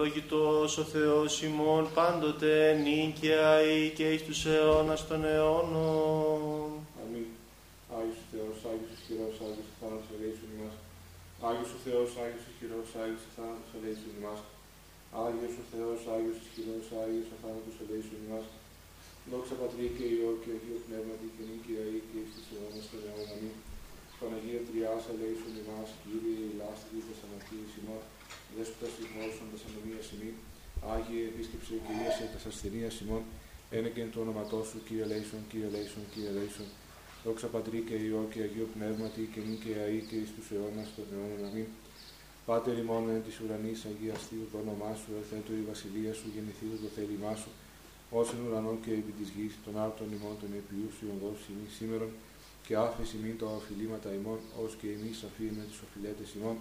Ευλογητός ο Θεός ημών πάντοτε νίκαια ή και εις τους αιώνας των αιώνων. Αμήν. Άγιος ο Θεός, Άγιος ισχυρός, Άγιος ο θάνατος ελέησον ημάς. Άγιος ο Θεός, Άγιος ισχυρός, Άγιος ο θάνατος ελέησον ημάς. Άγιος ο Θεός, Άγιος ισχυρός, Άγιος ο θάνατος ελέησον ημάς. Δόξα Πατρί και Υιό και Αγίο Πνεύματι και νίκαια ή και εις τους αιώνας των αιώνων. Αμήν. Παναγία Τριάς ελέησον ημάς, Κύριε ηλάστηρη δέσποτα ημών των Θεσσαλονία ημί, Άγιε επίσκεψη κυρία σε τασαστηρία ημών, ένεκεν το όνοματό σου, κύριε Λέισον, κύριε Λέισον, κύριε Λέισον. Δόξα πατρί και ιό και αγίο πνεύματι και μη και αή και εις τους αιώνας των αιώνων αμήν. Πάτε ημών εν της ουρανής αγιαστή το όνομά σου, εθέτω η βασιλεία σου, γεννηθεί το θέλημά σου, ως εν ουρανό και επί της γης, των άρτων ημών των επιούς σου, οδός ημί σήμερον, και άφεση ημί τα οφειλήματα ημών, ως και εμείς αφήμεν του οφειλέτες ημών,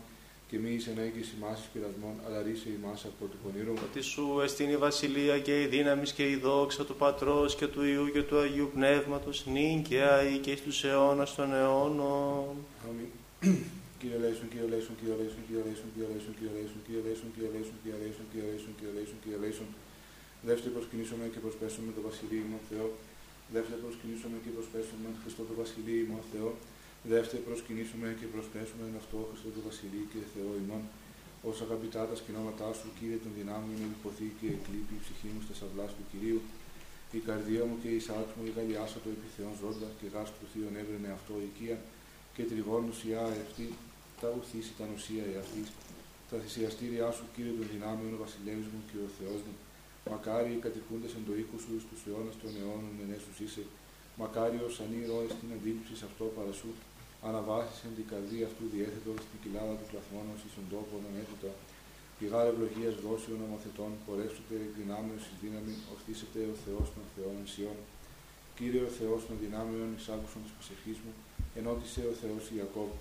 και μη εις ενέγγιση ημάς εις πειρασμών, αλλά ρίσε ημάς από του πονήρου. Ότι σου εστίν η βασιλεία και η δύναμη και η δόξα του Πατρός και του Υιού και του Αγίου Πνεύματος, νίκαια ή και εις τους αιώνας των αιώνων. Αμήν. Κύριε Λέησον, Κύριε Λέησον, Κύριε Λέησον, Κύριε Λέησον, Κύριε Λέησον, Κύριε Λέησον, Κύριε Λέησον, Κύριε Λέησον, Κύριε Λέησον, Κύριε Λέησον, Κύριε Λέησον, Κύριε Λέησον. Δεύτερη προσκυνήσουμε και προσπέσουμε το Βασιλείο ημών Θεό. Δεύτερη προσκυνήσουμε και προσπέσουμε Χριστό το Βασιλείο ημών Θεό. Δεύτερη προσκυνήσουμε και προσπέσουμε αυτό Χριστό το Βασιλείο και Θεό ημών. Ω αγαπητά τα σκηνώματά σου, Κύριε των δυνάμεων, με λιποθεί και εκλείπει η ψυχή μου στα σαυλά του Κυρίου. Η καρδία μου και η σάρκ μου, η γαλιάσα το επιθεών ζώντα και γάς του θείων έβρενε αυτό οικία και τριγών ουσιά αυτή, τα ουθήσει τα νοσία εαυτή. Τα θυσιαστήριά σου, Κύριε των δυνάμεων, ο Βασιλεύς μου και ο Θεός μου. Μακάρι οι κατοικούντες εν το οίκος σου στους αιώνας των αιώνων εν έσους είσαι. Μακάρι ως ανή ροές την αντίληψη σε αυτό παρασού. Αναβάσισεν την καρδία αυτού διέθετος στην κοιλάδα του κλαθμόνος εις τον τόπο έτοτα. Πηγά ευλογίας δόση νομοθετών, πορεύσετε εκ δυνάμεως εις δύναμη, ορθίσετε ο Θεός των Θεών Σιών. Κύριε ο Θεός των δυνάμεων, εισάκουσον της προσευχής μου, ενώτησε ο Θεός Ιακώβ.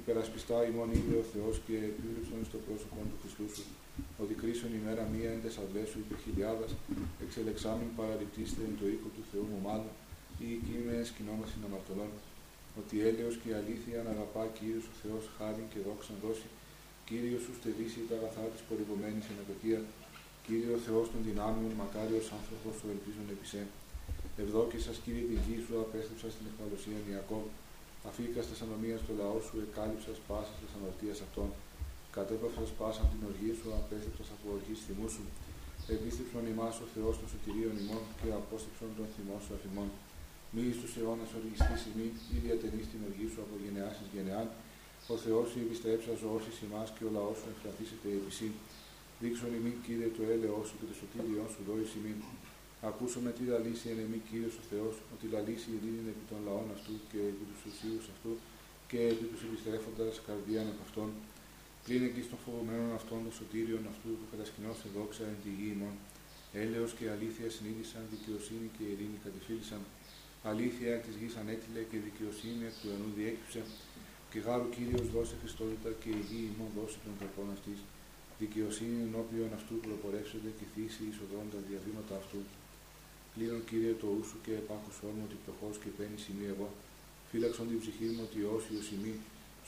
Υπερασπιστά ημών είδε ο Θεός και επίβλεψον στο πρόσωπο του Χριστού σου. Ο δικρίσον ημέρα μία εν τεσσαρδέ σου υπερ χιλιάδας, εξελεξάμιν παραληπτήστε εν το οίκο του Θεού μου μάλλον, ή εκεί με σκηνόμαση αμαρτωλών. Ότι έλεος και αλήθεια να αγαπά Κύριος ο Θεός χάριν και δόξαν δώσει, Κύριος σου στελίσει τα αγαθά της πολυπομένης εν ακοτία, Κύριο Θεός των δυνάμεων, μακάριος άνθρωπος σου ελπίζουν επισέ. Ευδόκησας Κύριε τη γη σου, απέστρεψα στην εχμαλωσία Ιακώβ, αφήκα στα ανομία στο λαό σου, εκάλυψας πάσα της αμαρτίας αυτών. Κατέπαυσα πάσα την οργή σου, απέστρεψας από οργή θυμούς σου. Επίστρεψον ημάς ο Θεός των σωτηρίων ημών και απόστρεψον τον θυμό σου αφημών. Μη εις τους αιώνας οργιστή ημί, ή διατενείς την οργή σου από γενεάς εις γενεάν. Ο Θεός σου επιστρέψα ζωώσεις ημάς και ο λαός σου εκφραθήσεται επισή. Δείξον ημί, Κύριε, το έλεό σου και το σωτήριό σου δόης ημί. Ακούσαμε τι λαλήσει εν εμή Κύριος ο Θεός, ότι λαλήσει η ειρήνη επί των λαών αυτού και επί τους ουσίους αυτού και επί τους επιστρέφοντας καρδίαν από αυτών. Πλην εκεί των φοβωμένων αυτών των σωτήριων αυτού που κατασκηνώσε δόξα εν τη γη ημών. Έλεος και αλήθεια συνείδησαν, δικαιοσύνη και ειρήνη κατεφύλησαν. Αλήθεια εκ της γης ανέτειλε και δικαιοσύνη εκ του ενού διέκυψε. Και γάρου Κύριος δώσε Χριστότητα και η γη ημών δώσε των καρπών αυτής. Δικαιοσύνη ενώπιον αυτού προπορεύσονται και θύση εισοδών τα διαβήματα αυτού. Πλήρων Κύριε το ούσου και επάκουσόν μου ότι πτωχός και παίρνει σημεί εγώ. Φύλαξον την ψυχή μου ότι όσοι ο σημεί,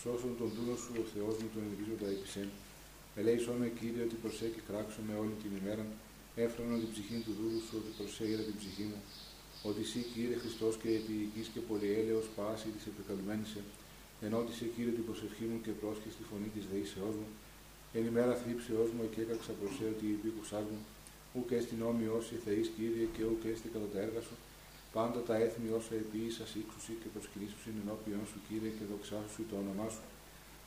σώσον τον δούλο σου ο Θεός μου τον ελπίζοντα επισέν. Ελέησόν με Κύριε ότι προσέ και κράξω με όλη την ημέρα. Έφρανον την ψυχή του δούλου σου ότι προσέγερα την ψυχή μου. Ότι εσύ Κύριε Χριστός και επί και πολυέλεος πάση της επικαλουμένησε. Ενώτησε Κύριε την προσευχή μου και πρόσχε στη φωνή της δεήσεώς μου. Εν ημέρα θλίψεώς μου εκέκαξα προσέ ότι υπήκουσάς μου ουκ έστι νόμοι όσοι θεείς Κύριε και ουκ έστι κατά τα έργα σου, πάντα τα έθνη όσα επίησας ύξουσι και προσκυνήσουσιν ενώπιον σου Κύριε και δοξάσουσι το όνομά σου,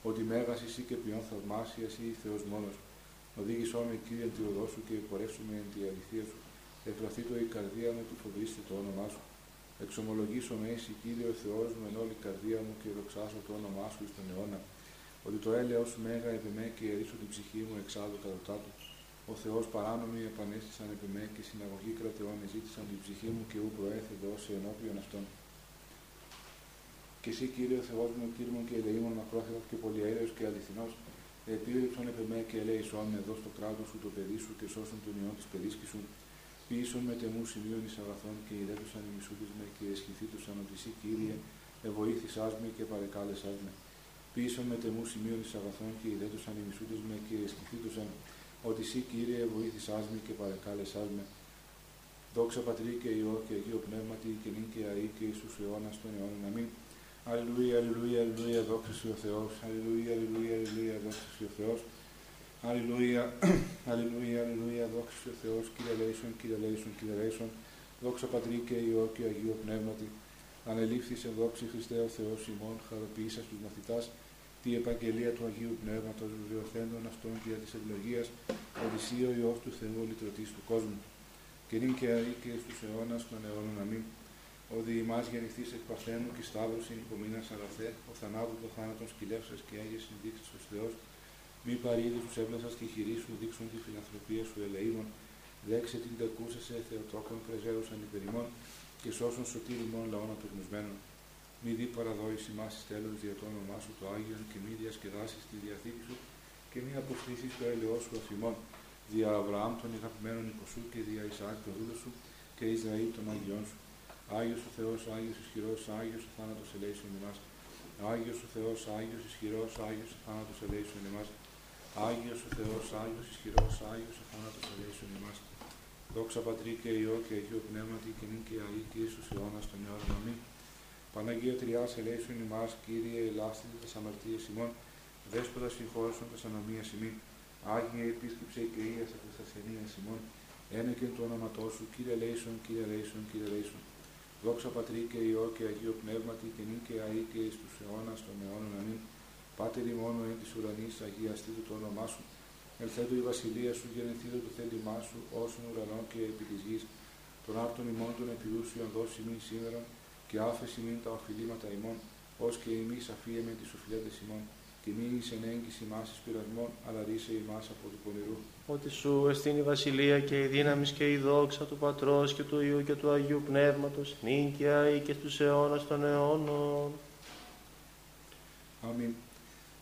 ότι μέγας εσύ και ποιον θαυμάσιας εσύ Θεός μόνος. Οδήγησό με Κύριε τη οδός σου και πορεύσουμε εν τη αληθεία σου. Εφραθεί το η καρδία μου του φοβήστε το όνομά σου. Εξομολογήσω με εσύ Κύριε ο Θεός μου εν όλη καρδία μου και δοξάσω το όνομά σου στον αιώνα. Ότι το έλεος σου μέγα επί με και ερήσω την ψυχή μου εξάδω κατά του. Ο Θεός παράνομοι επανέστησαν επί με και συναγωγή κρατεών ζήτησαν την ψυχή μου και ου προέθεδο ω ενώπιον αυτών. Και εσύ, Κύριε Θεός μου, Κύριε μου και ελεήμων μακρόθετο και πολυαέρεος και αληθινός, επίρρεψον επί με και ελέησον με εδώ στο κράτος σου το παιδί σου και σώσον τον ιό της παιδίσκη σου. Πείσον με τεμούς σημείων ει αγαθών και ηρέτουσαν οι με και εσχηθήτουσαν ότι εσύ, Κύριε, εβοήθησά με και παρεκάλεσάς με. Πείσον με τεμούς σημείων ει αγαθών και ηρέτουσαν οι με και εσχηθήτουσαν ότι εσύ Κύριε βοήθησάς με και παρεκάλεσάς με. Δόξα Πατρί και Υιό και Αγίο Πνεύματι και νυν και αή και εις τους αιώνας των αιώνων. Αμήν. Αλληλούια, αλληλούια, αλληλούια, δόξα ο Θεός. Αλληλούια, αλληλούια, αλληλούια, δόξα ο Θεός. Αλληλούια, αλληλούια, αλληλούια, δόξα ο Θεός. Κύριε Λέησον, Κύριε Λέησον, Κύριε Λέησον. Δόξα Πατρί και Υιό και Αγίο Πνεύματι. Ανελήφθη σε δόξη Χριστέ ο Θεός ημών, χαροποίησα τους μαθητάς, τη επαγγελία του Αγίου Πνεύματος βιβλιοθέντων αυτών και της ευλογίας, ότι εσύ ο Υιός του Θεού, λυτρωτής του κόσμου. Και νυν και αή και στους αιώνας των αιώνων αμήν. Ότι ημάς γεννηθείς εκ παθένου και σταύρωσιν υπομείνας αγαθέ, ο θανάτου το θάνατον σκυλεύσας και άγιες συνδείξεις ως Θεός, μη παρήδη τους έβλασας και χειρί σου δείξουν τη φιλανθρωπία σου ελεήμων, δέξε την τεκούσα σε θεοτρόπων πρεζέρουσαν υπερημών και σώσουν σωτήρι μόνο λαών απεγνωσμένων. Μη δει παραδόηση μας τέλος δια το όνομά σου το Άγιον και μη διασκεδάσεις τη διαθήκη σου και μη αποκτήσει το έλεό σου αφημών δια Αβραάμ των αγαπημένων υποσού και δια Ισαάκ το δούλο σου και Ισραήλ των Αγιών σου. Άγιος ο Θεός, Άγιος ισχυρός, Άγιος ο θάνατος ελέησον εμάς. Άγιος ο Θεός, Άγιος ισχυρός, Άγιος ο θάνατος ελέησον εμάς. Άγιος ο Θεός, Άγιος ισχυρός, Άγιος ο θάνατος ελέησον εμάς. Δόξα Πατρί και Υιό και Αγίο Πνεύματι και νυν και αή και Ιησούς αιώνας των αιώνων. Αμήν. Παναγία Τριάς ελέησον ημάς, Κύριε ελάστητε τας αμαρτίες ημών, δέσποτα συγχώρεσον τας ανομίας ημών. Άγια επίσκεψε και ίασα τας ασθενείας ημών, ένα και το όνοματό σου, Κύριε ελέησον, Κύριε ελέησον, Κύριε ελέησον. Δόξα Πατρί και Υιό και Αγίο Πνεύματι και νυν και αή και εις τους αιώνας των αιώνων. Αμήν. Πάτερ μόνο εν της ουρανής, αγιαστήτω το όνομά σου, Ελθέτω η βασιλεία σου, γεννηθείτε το θέλημά σου, όσων ουρανό και επί της γης, των άρτων ημών των επιούσιων δώσει ημίν σήμερα, και άφεση ημίν τα οφειλήματα ημών, ως και εμείς αφίεμε τις οφειλέτες ημών, και μη εις εν έγκυση μας εις πειρασμών, αλλά ρίσε ημάς από του πονηρού. Ότι σου εστίν η βασιλεία και η δύναμη και η δόξα του Πατρός και του Υιού και του Αγίου Πνεύματος, νίκαια ή και στους αιώνας των αιώνων. Αμήν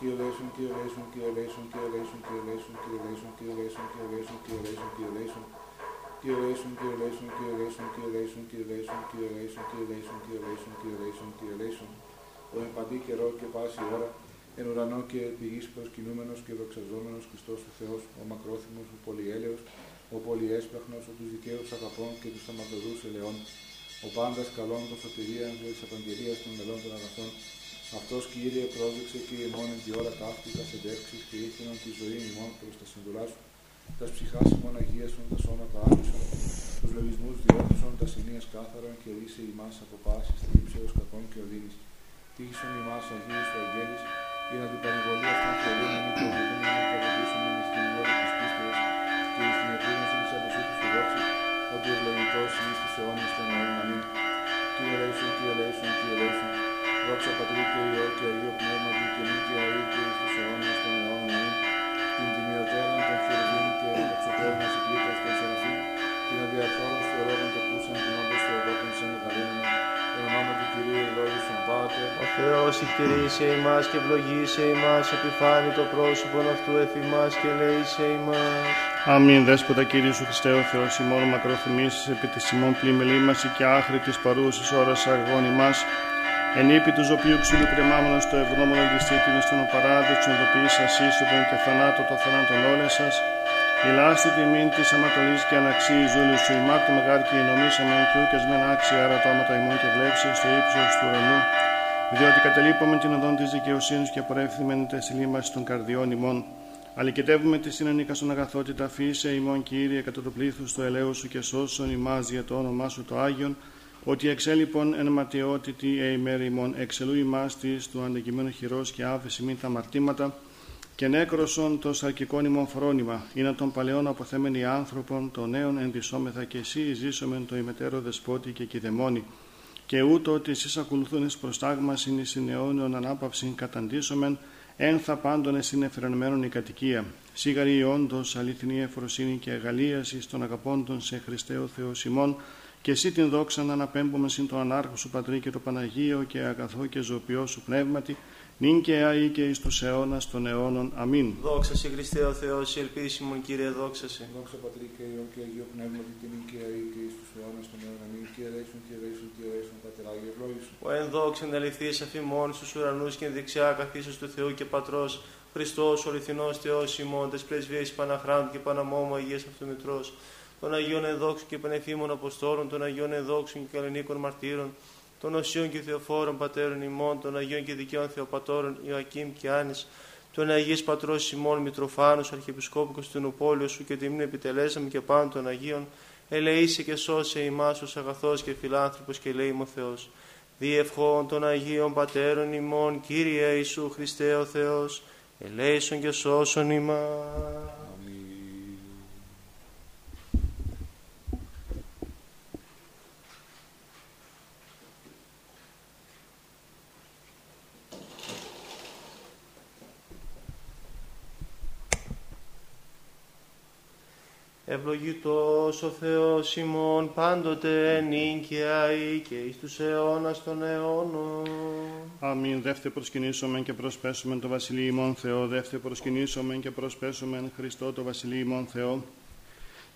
Kielation, kielation, kielation, kielation, kielation, kielation, kielation, kielation, kielation, kielation. Kielation, kielation, kielation, kielation, kielation, kielation, kielation, kielation, kielation, kielation. Ο εν παντή καιρό και πάση ώρα, εν ουρανό και επί γης προσκυνούμενος και δοξαζόμενος Χριστός ο Θεός, ο μακρόθυμος, ο πολυέλεος, ο πολυέσπραχνος, ο τους δικαίους αγαπών και τους αματοδούς ελαιών, ο πάντας καλών των σωτηρίαν και της απαγγελίας των μελών των αγαθών, αυτός Κύριε πρόσδεξε και ημών εν τη ώρα ταύτη τα εντεύξεις και ήθελαν τη ζωή ημών προς τα συμβουλά σου. Τα ψυχάς ημών αγίασον, τα σώματα άκουσαν, τους λογισμούς διόρθωσον, τα συνείας κάθαρον και ρίσε ημάς από πάσης θλίψεως κακών και οδύνης. Τύχησον ημάς αγίους του αγγέλης, για να την παρεμβολή αυτών προβούμενη και οδηγούμενη και οδηγήσουμε με στην ώρα της πίστεως και στην επίγνωση της αποσύτης του δόξη, ότι ευλογητός είναι στις αιώνες των αιώνων. Αμήν. Κύριε Λέησον, Κύριε Λέησον, Κύριε Λέησον, δόξα Πατρί και Υιό και Αγίο Πνεύμα και νη και αή και εις τους αιώνας των αιώνων αμήν. Την τιμιωτέραν των χερουβήν και εξωτέρνα συγκλήτας των σεραφείμ, την αδιαφόρος του λόγων το ακούσαν την όντως του ευρώπων σε μεγαλύνωμα. Εν ονόμα του Κυρίου ευλόγησον Πάτε. Ο Θεός ηχτηρήσε ημάς και ευλογήσε ημάς, επιφάνει το πρόσωπον αυτού εφημάς και λέησε ημάς. Αμήν δέσποτα Κύριε σου Χριστέ ο Θεός ημών μακροθυμήσεις επί της ημών πλημελήμαση και άχρη της παρούσης ώρας αργών ημάς, Εν ύπη του ζωπίου ξύλου κρεμάμενος στο ευγνώμονο αντιστήτην στον παράδεισο οδοποιής ασύσσοπον και θανάτω το θανάτων όλες σας, η λάστη τιμήν της αματολής και αναξίη ζούλη σου ημάρτου μεγάρ και νομίσαμε και ούκες μεν άξια άρα το άματα ημών και βλέψη στο ύψος του ουρανού, διότι κατελείπαμε την οδόν της δικαιοσύνης και απορρέφθημεν τες λίμαση των καρδιών ημών, Αλικητεύουμε τη συνενίκα στον αγαθότητα φύσε ημών Κύριε κατά το πλήθος του ελαίου σου και σώσον ημάς για το όνομά σου το Άγιον, ότι εξέλιπον εν ματαιότητη ημών εξελού ημάς της του αντικειμένου χειρός και άφεση μην τα μαρτήματα και νέκροσον το σαρκικών ημών φρόνημα, είναι των παλαιών αποθέμενοι άνθρωπον, των νέων ενδυσόμεθα και εσύ ζήσομεν το ημετέρω δεσπότη και κηδεμόνι, και ούτω ότι εσείς ακολουθούν εις προστάγμασιν εις αιώνιον ανάπαυσιν καταντήσομεν, εν θα πάντων εσύν εφερενμένον η κατοικία. Σίγαρη όντως αληθινή εφροσύνη και αγαλίαση των αγαπώντων σε Χριστέο Θεό ημών, Και εσύ την δόξα να αναπέμπουμε συν το ανάρχο σου Πατρί και το Παναγίο και αγαθό και ζωοποιό σου πνεύματι, νυν και αή και εις τους αιώνας των αιώνων. Αμήν. Δόξα σε Χριστέ ο Θεός, η ελπίση μου Κύριε, δόξα σε. Δόξα Πατρί και Υιό και Αγίο Πνεύματι και νυν και αή και εις τους αιώνας των αιώνων. Αμήν. Και ελέησον και ελέησον και ελέησον Πατερ Άγιο ευλόγησον. Ο εν δόξεν αληθείς αφημών στους ουρανούς και εν δεξιά καθίσεως του Θεού και Πατρός, Χριστός ο αληθινός Θεός ημών, τες πρεσβείες Παναχράντου και Παναμόμου Αγίας Αυτομητρός, των Αγίων Ενδόξων και Πανεφήμων Αποστόλων, των Αγίων Ενδόξων και Καλλινίκων Μαρτύρων, των Οσίων και Θεοφόρων Πατέρων ημών, των Αγίων και Δικαίων Θεοπατώρων Ιωακήμ και Άνης, των Αγίης Πατρός ημών Μητροφάνους, Αρχιεπισκόπου Κωνσταντινούπολιο σου και τιμήν επιτελέσαμε και πάνω των Αγίων, ελεήσε και σώσε ημάς ως αγαθός και φιλάνθρωπος και λέει ο Θεός. Διευχών των Αγίων Πατέρων ημών, Κύριε Ιησού Χριστέ ο Θεός, ελέησον και σώσον ημάς. Ευλογητός ο Θεός ημών πάντοτε νυν και αεί και εις τους αιώνας των αιώνων. Αμήν. Δεύτε προσκυνήσομεν και προσπέσομεν το Βασιλείο ημών Θεό. Δεύτε προσκυνήσομεν και προσπέσομεν Χριστό το Βασιλείο ημών Θεό.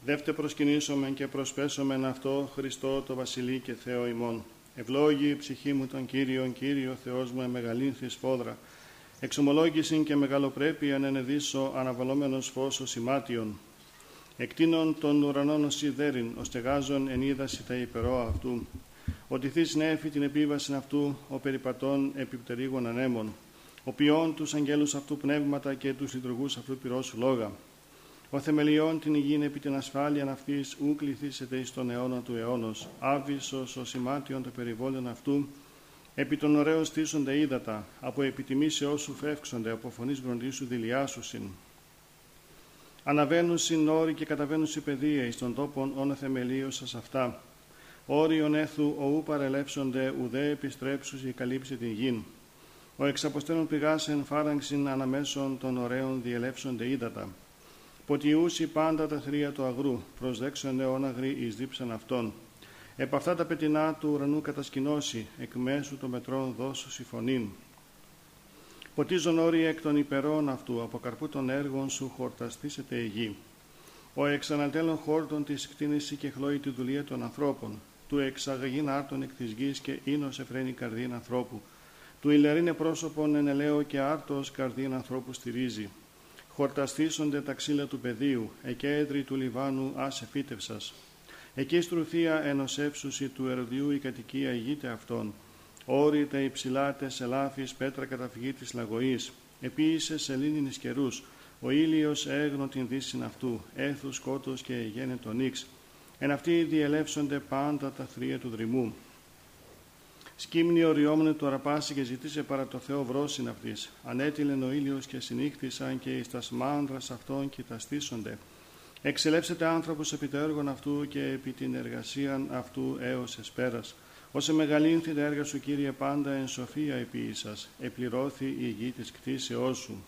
Δεύτε προσκυνήσομεν και προσπέσομεν αυτό Χριστό το Βασιλείο και Θεό ημών. Ευλόγη η ψυχή μου τον Κύριον, Κύριο Θεός μου εμεγαλύνθη σφόδρα. Εξομολόγησιν και μεγαλοπρέπεια ενεδίσω αναβαλόμενος φως σημάτιον. Εκτείνων των ουρανών ως σιδέριν, ως τεγάζων εν είδαση τα υπερό αυτού. Ότι θείς νέφη την επίβαση αυτού, ο περιπατών επιπτερίγων ανέμων. Ο ποιόν τους αγγέλους αυτού πνεύματα και τους λειτουργούς αυτού πυρός λόγα. Ο θεμελιών την υγιήν επί την ασφάλεια αυτής ου κληθήσετε εις τον αιώνα του αιώνος. Άβυσος ο σημάτιον το περιβόλων αυτού, επί των ωραίων στήσονται ύδατα, από επιτιμήσεώς σου φεύξονται, από φωνής γνωρίσου δηλιάσουσιν. Αναβαίνουν συν όροι και καταβαίνουν σε παιδεία εις των τόπων όν θεμελίωσας αυτά. Όριον έθου οού παρελεύσονται ουδέ επιστρέψους ή καλύψει την γην. Ο εξαποστένων πηγάσεν φάραγξιν αναμέσων των ωραίων διελεύσονται ύδατα. Ποτιούσι πάντα τα θρία του αγρού, προσδέξονται όν αγροί εις δίψαν αυτών. Επ' αυτά τα πετεινά του ουρανού κατασκηνώσει, εκ μέσου των μετρών δώσου συμφωνήν. Ποτίζον όροι εκ των υπερών αυτού, από καρπού των έργων σου χορταστήσετε η γη. Ο εξανατέλων χόρτων της κτίνηση και χλώει τη δουλεία των ανθρώπων, του εξαγαγήν άρτων εκ της γης και ίνος εφραίνει καρδίν ανθρώπου, του ηλερίνε πρόσωπον εν ελαίο και άρτος καρδίν ανθρώπου στηρίζει. Χορταστήσονται τα ξύλα του πεδίου, εκέντρη του Λιβάνου άσε φύτευσας. Εκεί στρουθία ενωσεύσουση του ερωδιού η κατοικία ηγείται αυτών, Όροι τα υψηλάτε ελάφης πέτρα καταφυγή της λαγωής. Επίησε σελήνινης καιρούς. Ο ήλιος έγνω την δύσιν αυτού. Έθους σκότος και γένε τον ίξ. Εν αυτοί διελεύσονται πάντα τα θρία του δρυμού. Σκύμνη οριόμνε του αραπάσει και ζητήσε παρά το Θεό βρόσιν αυτής. Ανέτειλεν ο ήλιος και συνήχθησαν και εις τας μάνδρας αυτών κοιταστήσονται. Εξελεύσετε άνθρωπος επί το έργον αυτού και επί την εργασίαν αυτού έως εσπέρας. Όσε μεγαλύνθη τα έργα σου, Κύριε, πάντα εν σοφία επί σας, επληρώθη η γη της κτήσεώς σου.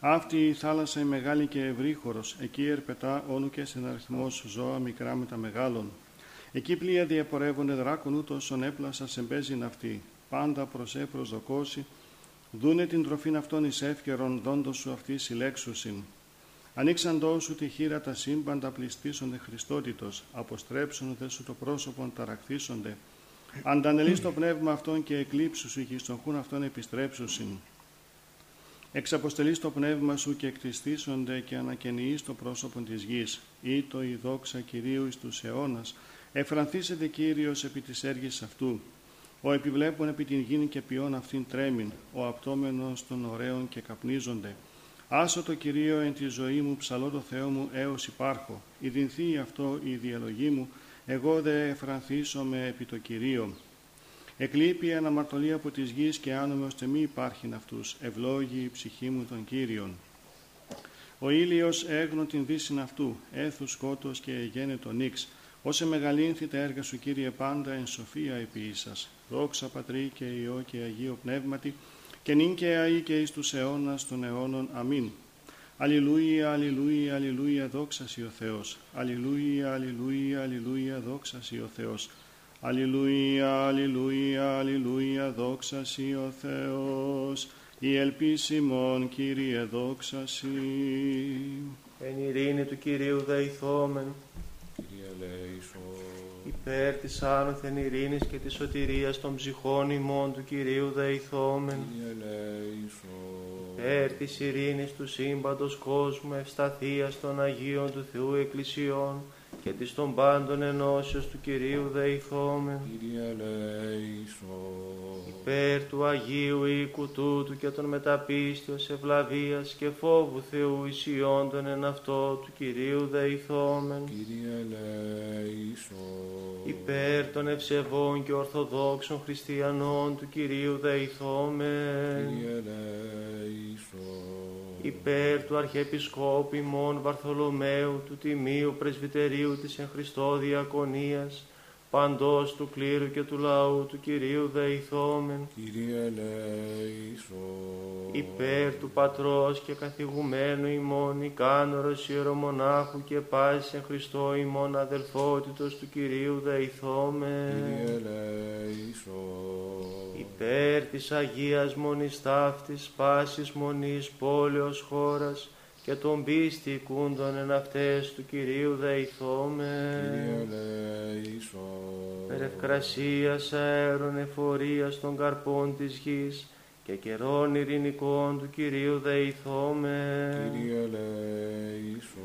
Αυτή η θάλασσα η μεγάλη και ευρύχωρος, εκεί ερπετά όνου και συναριθμός ζώα μικρά με τα μεγάλων. Εκεί πλοία διαπορεύονται δράκον ούτως ον έπλασα σε μπέζιν αυτή, πάντα προς ε προσδοκώσει, δούνε την τροφήν αυτών εις εύκαιρον δόντος σου αυτή συλλέξουσιν. Ανοίξαντό σου τη χείρα τα σύμπαντα πληστήσονται Χριστότητος, αποστρέψουν δε σου το πρόσωπον ταραχθήσονται. Αντανελείς το πνεύμα αυτών και εκλείψους σου και στον χούν αυτών επιστρέψουσιν. Εξαποστελείς το πνεύμα σου και εκτιστήσονται και ανακαινιείς το πρόσωπον της γης. Ή το η δόξα Κυρίου εις τους αιώνας, εφρανθήσεται Κύριος επί της έργης αυτού. Ο επιβλέπων επί την γη και ποιόν αυτήν τρέμην, ο απτόμενος των ωραίων και καπνίζονται. Άσο το Κυρίο εν τη ζωή μου, ψαλώ το Θεό μου έως υπάρχω. Ιδινθεί αυτό η διαλογή μου, εγώ δε εφρανθήσομαι επί το Κυρίο. Εκλείπει η αναμαρτωλή από της γης και άνομαι ώστε μη υπάρχειν αυτούς. Ευλόγη η ψυχή μου των Κύριων. Ο ήλιος έγνω την δύσιν αυτού, έθους σκότος και γένε τον νίξ. Όσε μεγαλύνθη τα έργα σου Κύριε πάντα εν σοφία επί σας. Δόξα Πατρί και Υιό και Αγίο Πνεύματι, και νυν και αεί και εις τους αιώνας των αιώνων. Αμήν. Αλληλούια, αλληλούια, αλληλούια, δόξα ο Θεός. Αλληλούια, αλληλούια, αλληλούια, δόξα ο Θεός. Αλληλούια, αλληλούια, αλληλούια, δόξα ο Θεός. Η ελπίσιμον, Κύριε, δόξα Εν ειρήνη του Κυρίου δεηθόμεν. Κύριε ελέησον. Υπέρ της άνωθεν ειρήνης και της σωτηρίας των ψυχών ημών του Κυρίου δεηθόμεν. Κύριε ελέησον. Υπέρ της ειρήνης του σύμπαντος κόσμου ευσταθίας των Αγίων του Θεού Εκκλησιών και της των πάντων ενώσεως του Κυρίου δεηθόμεν. Κύριε ελέησον. Υπέρ του Αγίου οίκου τούτου και των μεταπίστεως ευλαβίας και φόβου Θεού ισιόντων εν αυτό του Κυρίου δεηθόμεν. Κύριε ελέησον. Υπέρ των ευσεβών και ορθοδόξων χριστιανών του Κυρίου δεηθόμεν. Κύριε ελέησον. Υπέρ του Αρχιεπισκόπου ημών Βαρθολομαίου του Τιμίου Πρεσβυτερίου της εν Χριστώ Διακονίας παντός του κλήρου και του λαού του Κυρίου δεηθόμεν. Κύριε ελέησον. Υπέρ του Πατρός και καθηγουμένου ημών ικάνωρος ιερομονάχου και πάσης εν Χριστώ ημών αδελφότητος του Κυρίου δεηθόμεν. Κύριε ελέησον. Υπέρ της Αγίας Μονής Ταύτης, πάσης Μονής πόλεως χώρας και των πίστη οικούντων εν αυτές του Κυρίου δεηθόμεν. Κύριε ελέησον. Per ευκρασίας αέρων εφορίας των καρπών της γης και καιρών ειρηνικών του Κυρίου δεηθόμεν. Κύριε ελέησον.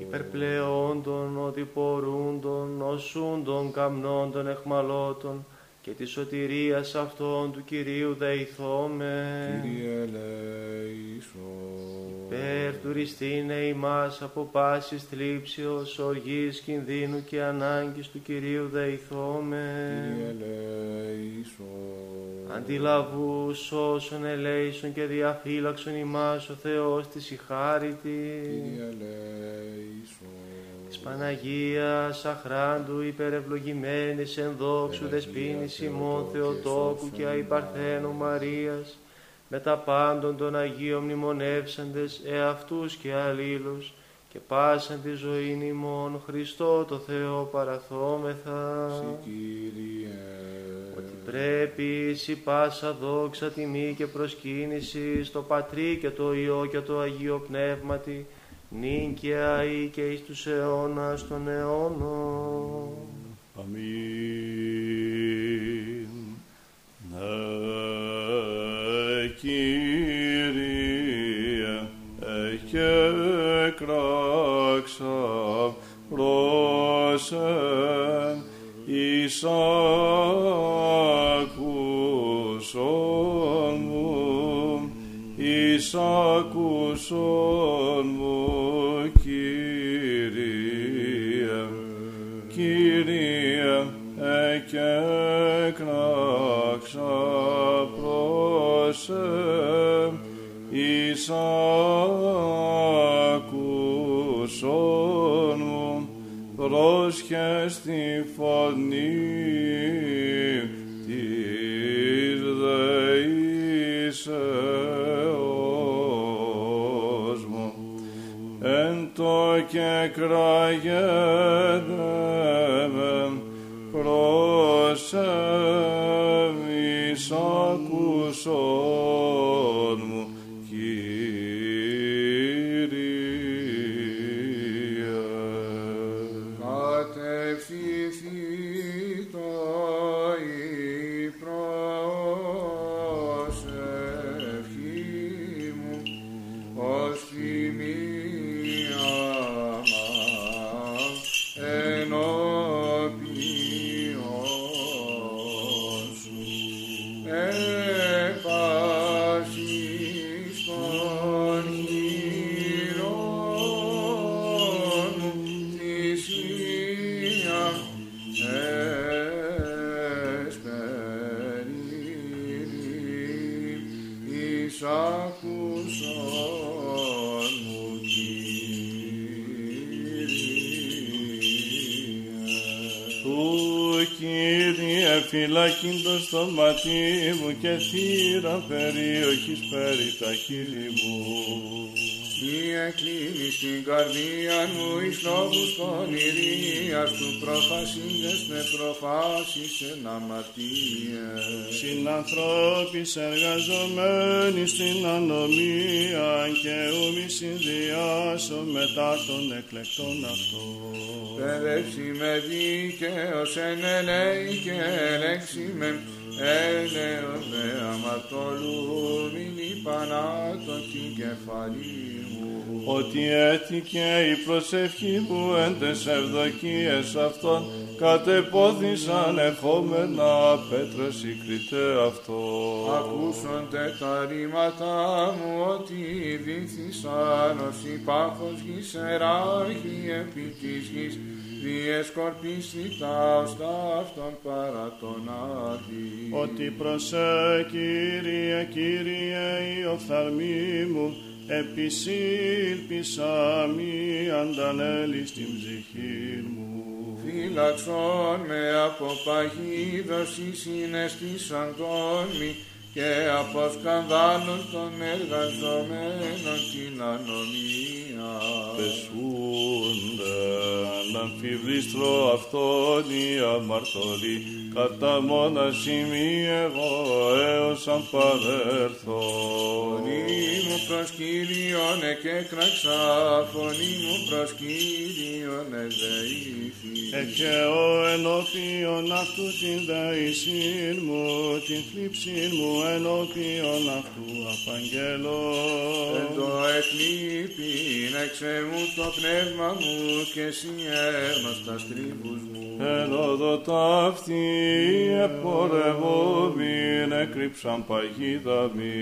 Υπερπλεόντων, οδηπορούντων, νοσούντων, καμνόντων, εχμαλώτων και της σωτηρίας αυτών του Κυρίου δεηθόμεν. Κύριε ελέησον. Περ του ριστήνε ημάς από πάσης θλίψεως, οργής, κινδύνου και ανάγκης του Κυρίου δεηθόμεν. Κύριε ελέησον. Αντιλαβούς όσων ελέησον και διαφύλαξον ημάς ο Θεός της η χάριτη. Κύριε ελέησον. Της Παναγίας αχράντου υπερευλογημένης εν δόξου δεσπίνης ημών Θεοτόκου και αϊπαρθένου Μαρίας με τα πάντων των Αγίων μνημονεύσαντες εαυτούς και αλλήλους και πάσαν τη ζωή ημών Χριστό το Θεό παραθόμεθα Συ Κύριε. ότι πρέπει εις πάσα δόξα τιμή και προσκύνηση στο Πατρί και το Υιό και το Αγίο Πνεύματι νυν και αεί και εις τους αιώνας των αιώνων. Αμήν. Κύριε, εκράξα πρόσεν εις άκουσον μου, εις άκουσον μου, Κύριε. Κύριε, εκράξα πρόσεν εις άκουσον μου, πρόσχε στη φωνή της δεήσεως μου. Εν το και κραγέδε με πρόσε εις άκουσον Κύριε φυλακήν το στόματί μου και θύρα περιοχής περί τα χείλη μου. Η εκλίνη στην καρδία μου εις λόγους πονηρίας του προφασίλες με προφάσεις εν αμαρτίες. Συνανθρώπης εργαζομένοι στην ανομία και ούμι συνδυάσω μετά των εκλεκτών αυτών. Παιδεύσει με δίκαιος εν ελέη και ελέξει με έλεος δε αματολούμιν η πανάτων την κεφαλή μου. Ότι έτυχε η προσευχή μου εν τες ευδοκίες αυτών κατεπόθησαν ερχόμενα πέτρες συγκριτέ αυτό. Ακούσονται τα ρήματα μου ότι δίθησαν ως υπάρχος γης εράχη επί της γης διεσκορπίσει τα οστά αυτών παρά τον Άδη. Ότι προσέ Κύριε, Κύριε η οφθαλμή μου επισήλπισα μη αντανέλη στην ψυχή μου. Φύλαξον με από παγίδωση συναισθήσαν μη και από σκανδάλων των εργαζομένων την ανομία. Πεσούνται αμφιβρίστρο αυτόν η αμαρτωλή κατά μόνα σημεί εγώ έως αν παρέρθω. Φωνή μου προς Κύριον εκέκραξα, φωνή μου προς Κύριον εδεήθη. Εκαιώ ενώπιον αυτού την δεησίν μου, την θλίψην μου ενώπιον αυτού απαγγέλω. Εν το εκλείπειν εξεμού το πνεύμα μου και εσύ αίμα στα στρίβους μου. Εν οδο ταύτη επορευόμην έκρυψαν παγίδα μη.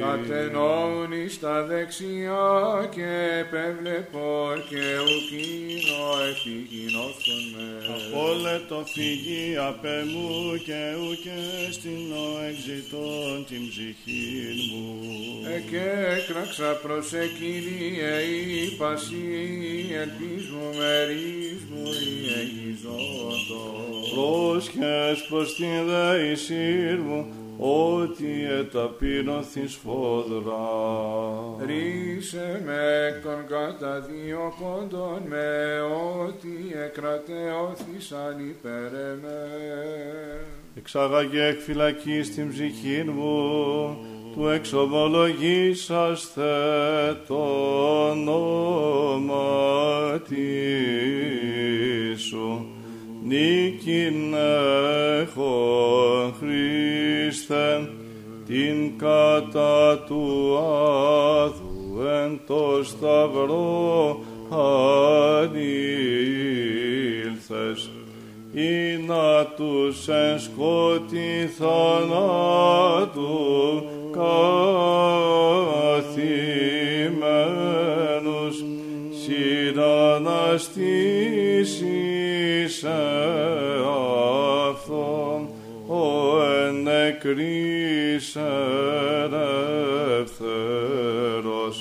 Κατενών εις τα δεξιά και επέβλεπω και ουκίνο επιγεινώσκον μες. Απόλετο φυγή απέ μου και ουκε στην εξητών την ψυχή μου. Εκέ έκραξα προς εκκύριε η πασί ελπίζμου μερίς μου η εγιζόντο. Πρόσχες προς την δεησύρ μου, ότι εταπείνωθης φόδρα. Ρίσε με εκ των καταδιωκόντων με ότι εκρατεώθησαν υπέρ εμέ. Εξάγαγε εκ φυλακής την ψυχή μου, του εξομολογήσαστε το όνομα σου. Νίκην έχω Χριστέ, την κατά του άδου εν το σταυρό ανήλθες ή να τους εν σκότη θανάτου καθημένους συναναστήσεις αυτόν ο εν νεκρής ελεύθερος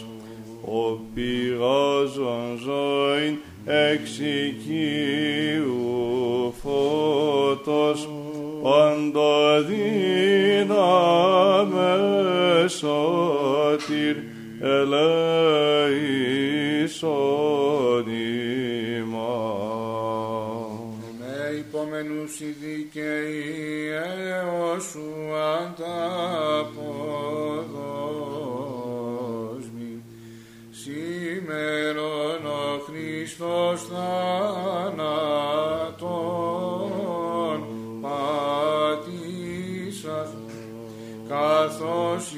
ο πηγάζων ζωήν εξ οικείου φώτος παντοδύναμε σωτήρ ελέησον ημάς. Με υπομενούς οι δίκαιοι έως σου ανταποδόσμοι. Σήμερον ο Χριστός θάνατον καθώς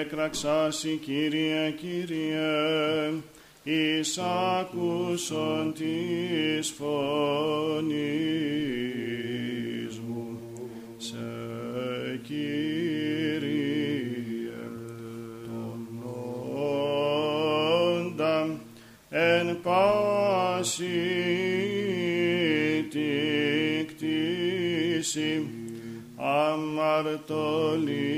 Εκβαθέωνε και κραξάσι, Κύριε, Κύριε, εις άκουσον της φωνής μου, σε Κύριε, τον όντα εν πάση τη κτήση αμαρτωλή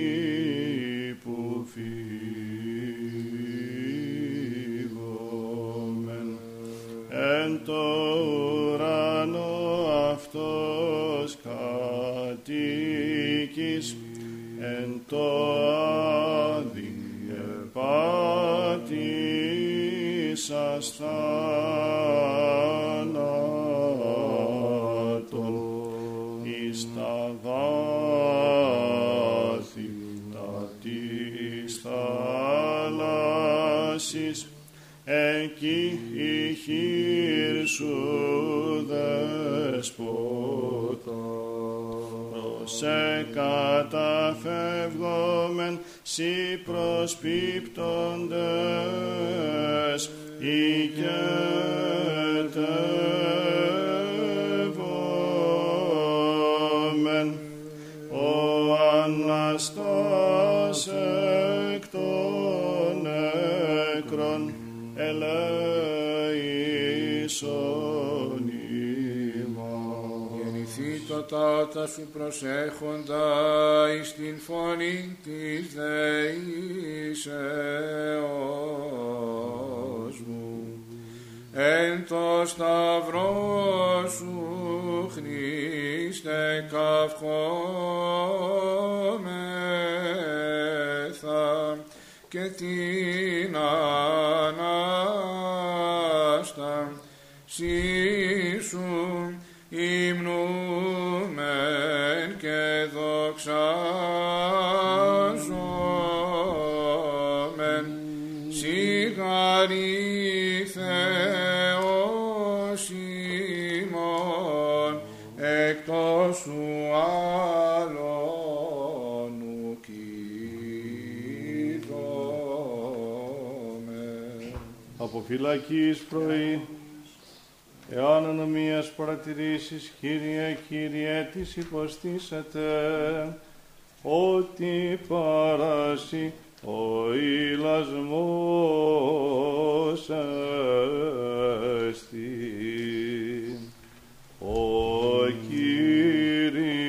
εκεί η χείρ σου δεσπότα σε καταφεύγομεν σοι προσπίπτοντες οικετεύομεν ο Αναστάς εκ των νεκρών ελέησον ημάς. Γεννηθεί το τάτα σου προσέχοντα εις την φωνή της δεήσεώς μου. Εν το σταυρό σου Χριστέ καυχόμεθα και την Ανάστασή σου υμνούμεν και δοξάζομεν φυλακής πρωί, εάν ανομίας παρατηρήσεις, Κύριε, Κύριε, της υποστήσατε, ότι παράσει ο ηλασμός εστί. Ο Κύριος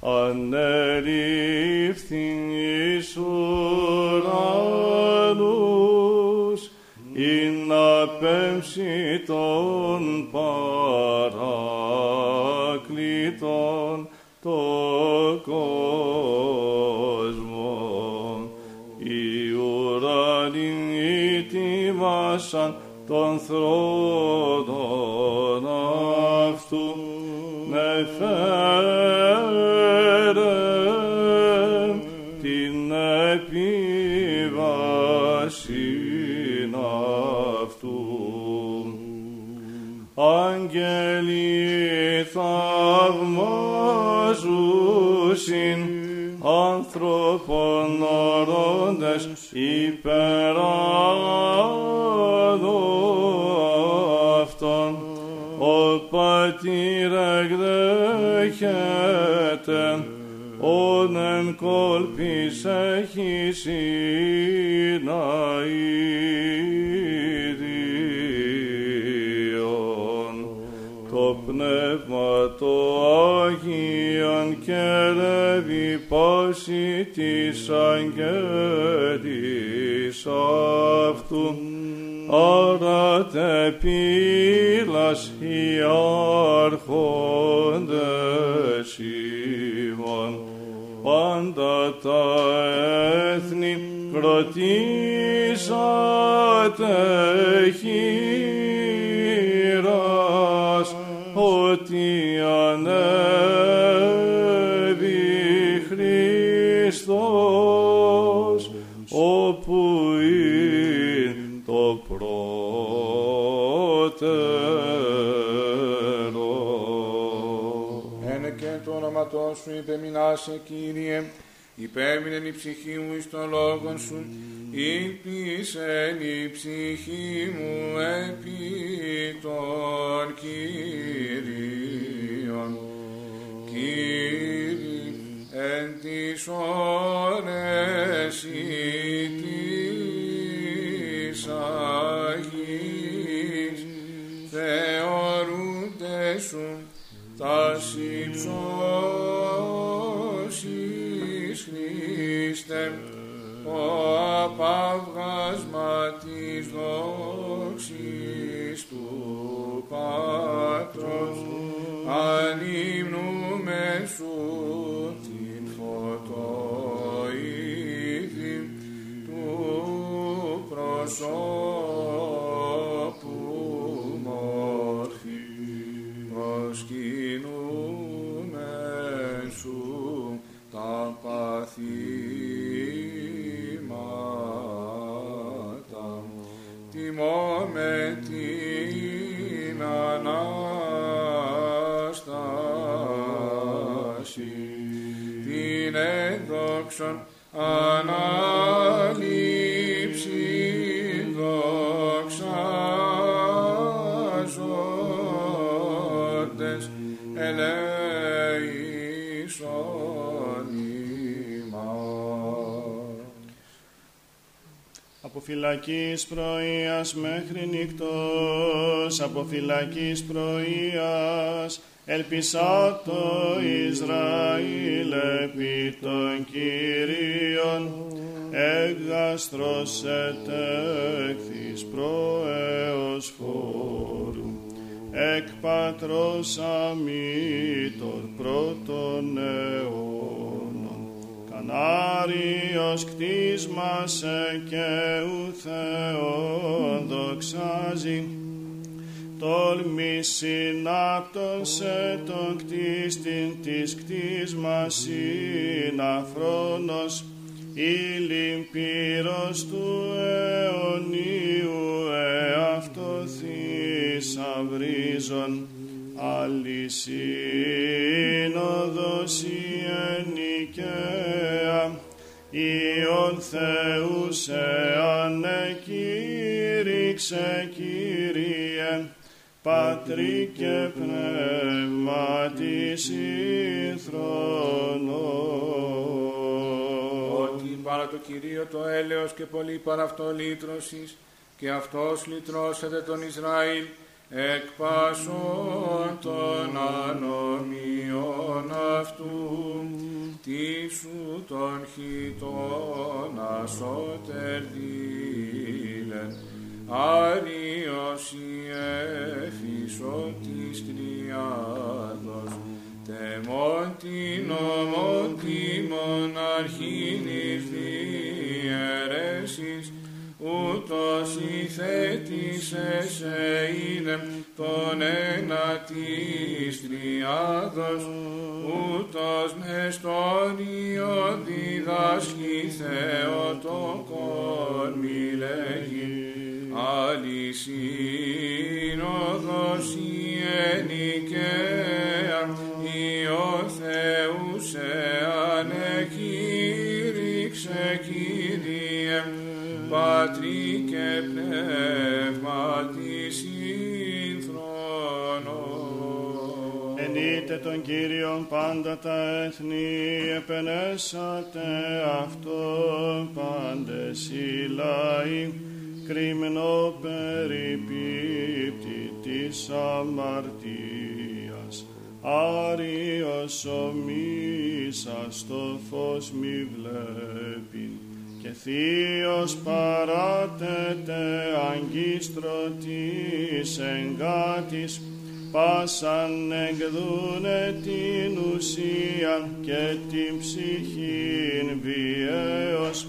ανερίφθην εις να πέμψει τον παράκλητον το κόσμο. Οι ουρανοί ετοιμάσαν των θρόνων αυτού με φέρε και ρεύει πάση της αγγέλης αυτού. Άρα τε πύλας οι άρχοντες ημών, πάντα τα έθνη κροτήσατε υπεμεινάσε Κύριε, υπέμεινεν η ψυχή μου εις των λόγων σου, ήλπισεν η ψυχή μου επί των Κύριων. Κύριε, εν τις φυλακής πρωίας μέχρι νυχτός, από φυλακής πρωίας, ελπισά το Ισραήλ επί των Κυρίων, έγαστρος ετέχθης προέως φόρου, εκ πατρός αμήτωρ πρώτων αιώνων, Κανάριος κτίσμασε και ου Θεόν δοξάζει, τόλμη συνάπτωσε τον κτίστην της κτίσμας είναι αφρόνος, ήλιν πύρος του αιωνίου εαυτό θησαυρίζον, αλυσίνοδος Θεούς σε ανεκήρυξε Κύριε, Πατρί και Πνεύμα της ηθρονός. Ότι παρά το Κυρίο το έλεος και πολύ παρά αυτό λύτρωσης, και αυτός λυτρώσεται τον Ισραήλ, εκ πάσων των ανομίων αυτού, τι σου τον χιτών ασώτερ δίλεν, Άριος η έφησο της τριάδος, τεμόν την ομόν τη μοναρχήνης διαιρέσεις, ούτως υθέτησες σε είναι τον ένα της τριάδος, ούτως μεστόριο διδάσκει Θεοτοκόν μη λέγει, αλυσίνοδος η ενικαία, Πατρί και Πνεύμα της ηθρονός. Ενείτε τον Κύριον πάντα τα έθνη, επενέσατε αυτό πάντες οι λαοί, κρυμνό περιπίπτει της αμαρτίας. Άριος ο μίσας το φως μη βλέπει, και θείος παράτεται αγκίστρο της εγκάτης, πάσαν εκδούνε την ουσία και την ψυχήν βιαίως,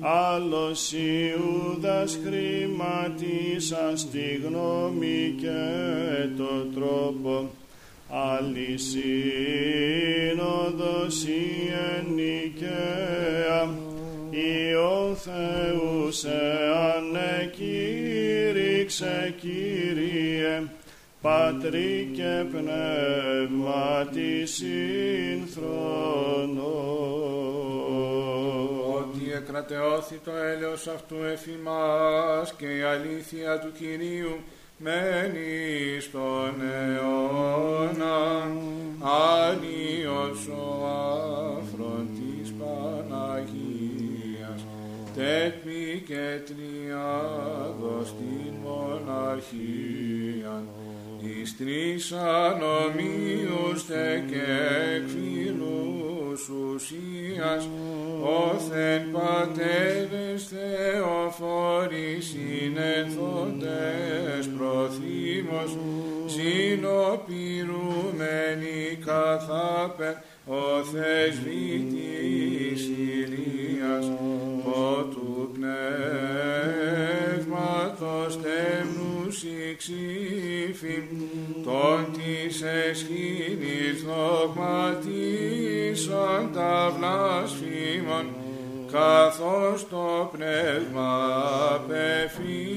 άλλος Ιούδας χρηματίσας τη γνώμη και το τρόπο, αλυσίνοδος η ενικαία, Υιό Θεούς σε ανεκήρυξε Κύριε, Πατρί και Πνεύμα της Ότι εκρατεώθη το έλεος αυτού εφημάς και η αλήθεια του Κυρίου μένει στον αιώνα Άγιος ο άφροντης Παναγίας τέτοιμη και τριάδος την μοναρχία εις τρεις ανομίους τε και εκφυλούς ουσίας όθεν πατέρες θεοφόροι συνενθόντες προθήμος συνοπηρούμενοι καθάπερ ο θεσβήτης Ηλίας. ο του πνεύματος τέμνους ηξήφιν τον της εσχήνης δογματίσαν τα βλασφήμων καθώς το πνεύμα πεφύνατο.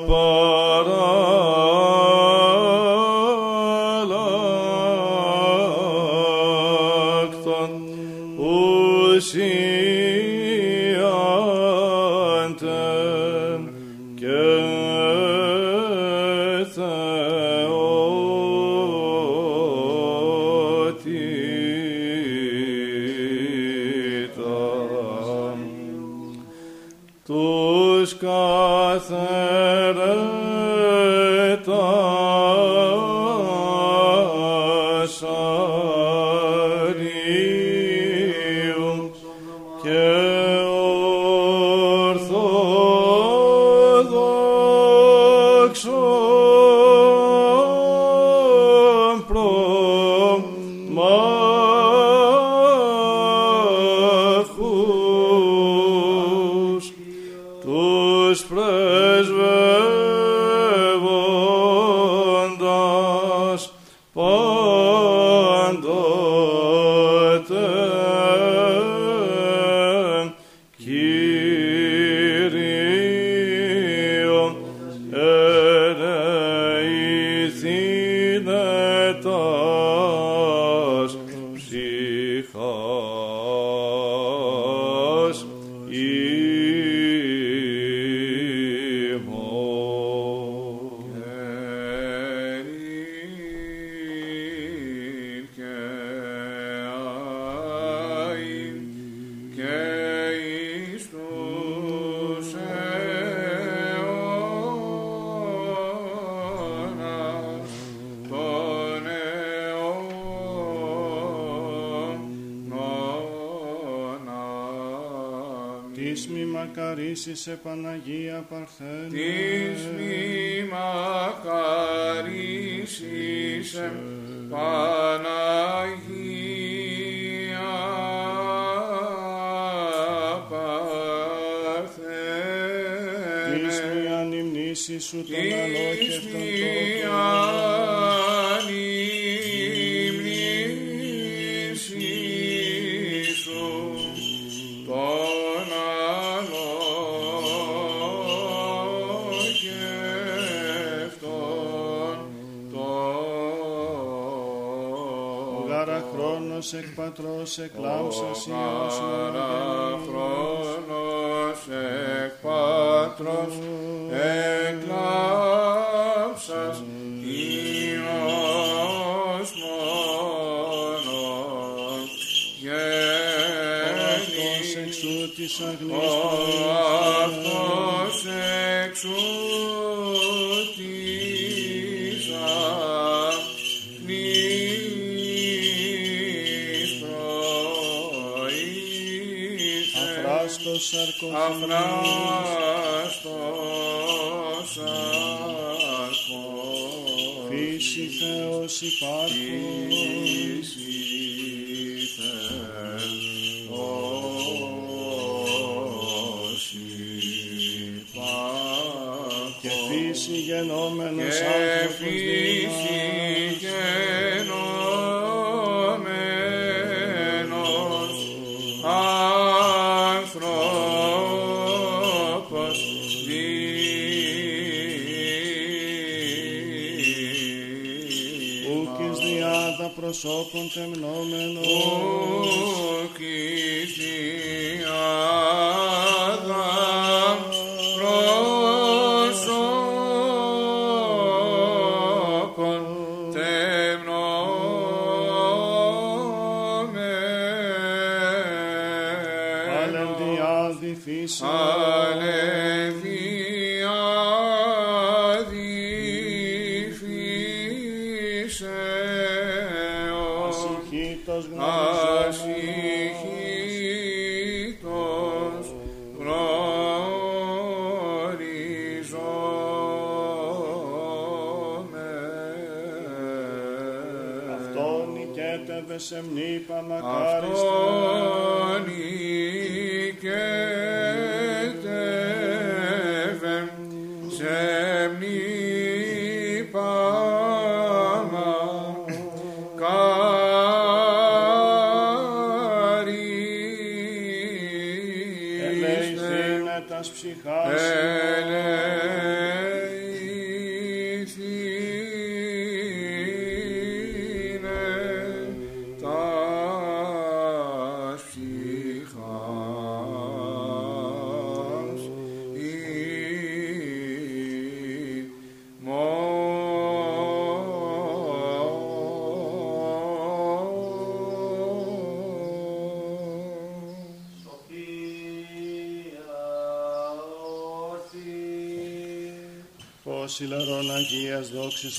Oh. Μακαρίσισε Παναγία Παρθένε, Της μη μακαρίσισε Παναγία της Παρθένε μη ανυμνήσεις σου των της αλόκευτων πατρός εκ λάμψας Υιός Άρα χρόνος εκ Πάτρος εκ λάμψας Υιός μόνος αυτός γεννη εξ του της αγνής Θεός υπάρχων, ασυχήτως γνωριζόμενος, Ασυχήτως γνωριζόμεν. αυτόν νικέτευε σε μνήπα μακάριστε,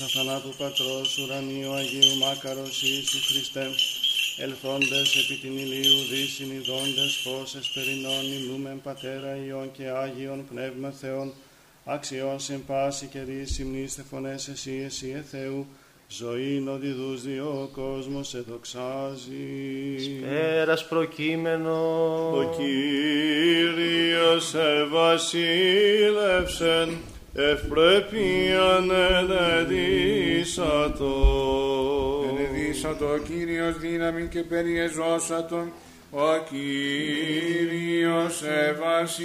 Αγίας δόξης αθανάτου Πατρός ουρανίου Αγίου Μάκαρος Ιησού Χριστέ, ελθόντες επί την ηλίου δύσιν ειδώντες φως εσπερινών υμνούμεν Πατέρα Υιών και Άγιον Πνεύμα Θεών, αξιών σε πάση καιρή συμνήστε φωνές εσύ, εσύ ε Θεού, ζωήν οδηδούς δύο ο κόσμος σε δοξάζει. Πέρας προκείμενος. Ο Κύριος ευασίλευσεν, ευπρέπειαν ενεδίσατο. ελεήσατο, ο Κύριος δύναμη και περιεζώσατον, ο Κύριος ευασίλευσεν,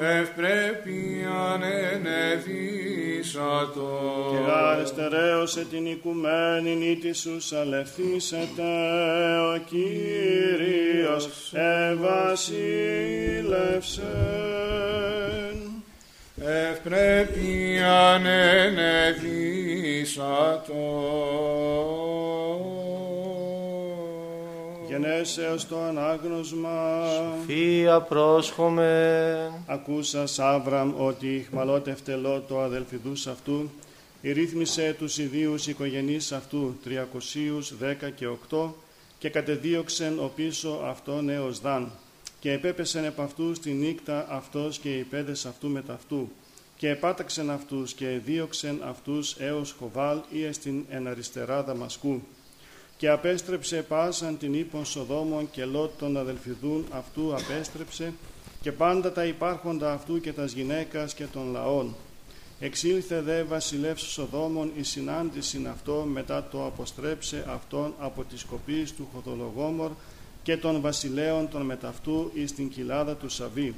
ευπρέπειαν ενεδίσατο. Και αριστερέωσε την οικουμένη νύτη σου αλευθύσετε, ο Κύριος ευασίλευσεν. Ευπρέπειαν ενεδίσατο. Γενέσεως το ανάγνωσμα. Φία πρόσχομεν. Ακούσας Άβραμ ότι ηχμαλώτευτε Λό το αδελφιδούς αυτού, ρύθμισε τους ιδίους οικογενείς αυτού, τριακοσίους δέκα και οκτώ, και κατεδίωξεν ο πίσω αυτόν έως δάν. Και επέπεσεν επ' αυτού στη νύκτα αυτός και οι πέδες αυτού μετ' αυτού. Και επάταξεν αυτούς και εδίωξεν αυτούς έως Χοβάλ ή εστιν εν αριστερά Δαμασκού. Και απέστρεψε πάσαν την ύπον Σοδόμων και Λότ των αδελφιδούν αυτού απέστρεψε και πάντα τα υπάρχοντα αυτού και τας γυναίκας και των λαών. Εξήλθε δε βασιλεύς Σοδόμων η συνάντησιν αυτό μετά το αποστρέψε αυτόν από τη σκοπής του Χοδολογόμορ και των βασιλέων των μεταυτού εις την κοιλάδα του Σαβή.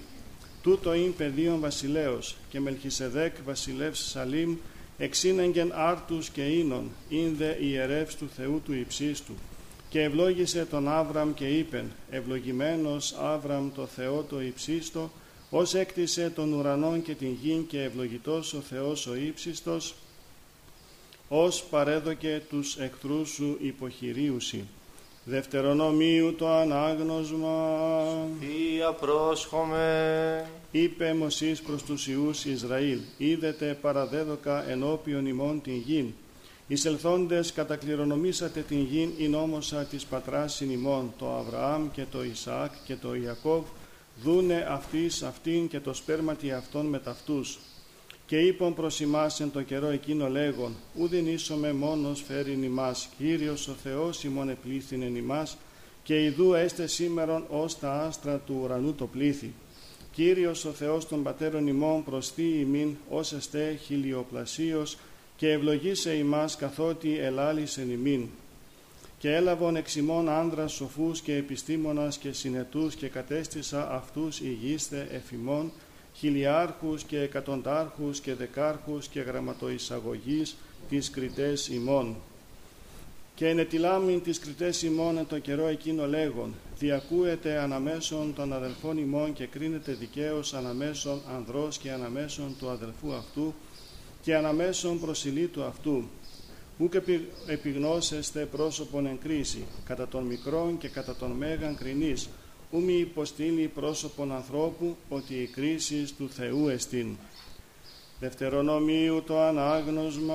Τούτο ειν πεδίον βασιλέως και Μελχισεδέκ βασιλεύς Σαλήμ εξήνεγγεν άρτους και ίνων, ειν δε ιερεύς του Θεού του υψίστου. Και ευλόγησε τον Άβραμ και είπεν, ευλογημένος Άβραμ το Θεό το υψίστο, ως έκτισε τον ουρανόν και την γην και ευλογητός ο Θεός ο ύψιστος, ως παρέδοκε τους εχθρούς σου υποχειρίουσι. Δευτερονομίου το ανάγνωσμα, Φία πρόσχομεν. είπε Μωσής προς τους Ιούς Ισραήλ, «Είδετε παραδέδοκα ενώπιον ημών την γην. Εισελθόντες κατακληρονομήσατε την γην η νόμοσα της πατράς ημών, το Αβραάμ και το Ισαάκ και το Ιακώβ, δούνε αυτής αυτήν και το σπέρματι αυτών με ταυτούς. Και είπον προς ημάς εν το καιρό εκείνο λέγον, ούδεν ίσομε μόνος φέρειν ημάς, Κύριος ο Θεός ημών επλήθυνεν ημάς, και ιδού έστε σήμερον ως τα άστρα του ουρανού το πλήθη. Κύριος ο Θεός των πατέρων ημών προσθεί ημίν, ως εστέ χιλιοπλασίος, και ευλογήσε ημάς καθότι ελάλησεν ημίν. Και έλαβον εξ ημών άνδρας σοφούς και επιστήμονας και συνετούς και κατέστησα αυτούς ηγείστε εφημών, χιλιάρχους και εκατοντάρχους και δεκάρχους και γραμματοεισαγωγής τις κριτές ημών. Και ενετιλάμιν τις κριτές ημών εν το καιρό εκείνο λέγον, διακούεται αναμέσων των αδελφών ημών και κρίνεται δικαίως αναμέσων ανδρός και αναμέσων του αδελφού αυτού και αναμέσων προσιλήτου αυτού. Ούκ επι, επιγνώσεστε πρόσωπον εν κρίση, κατά των μικρών και κατά των μέγαν κρινής, ου μη υποστήλει πρόσωπον ανθρώπου, ότι η κρίση του Θεού εστίν. Δευτερονομίου το ανάγνωσμα,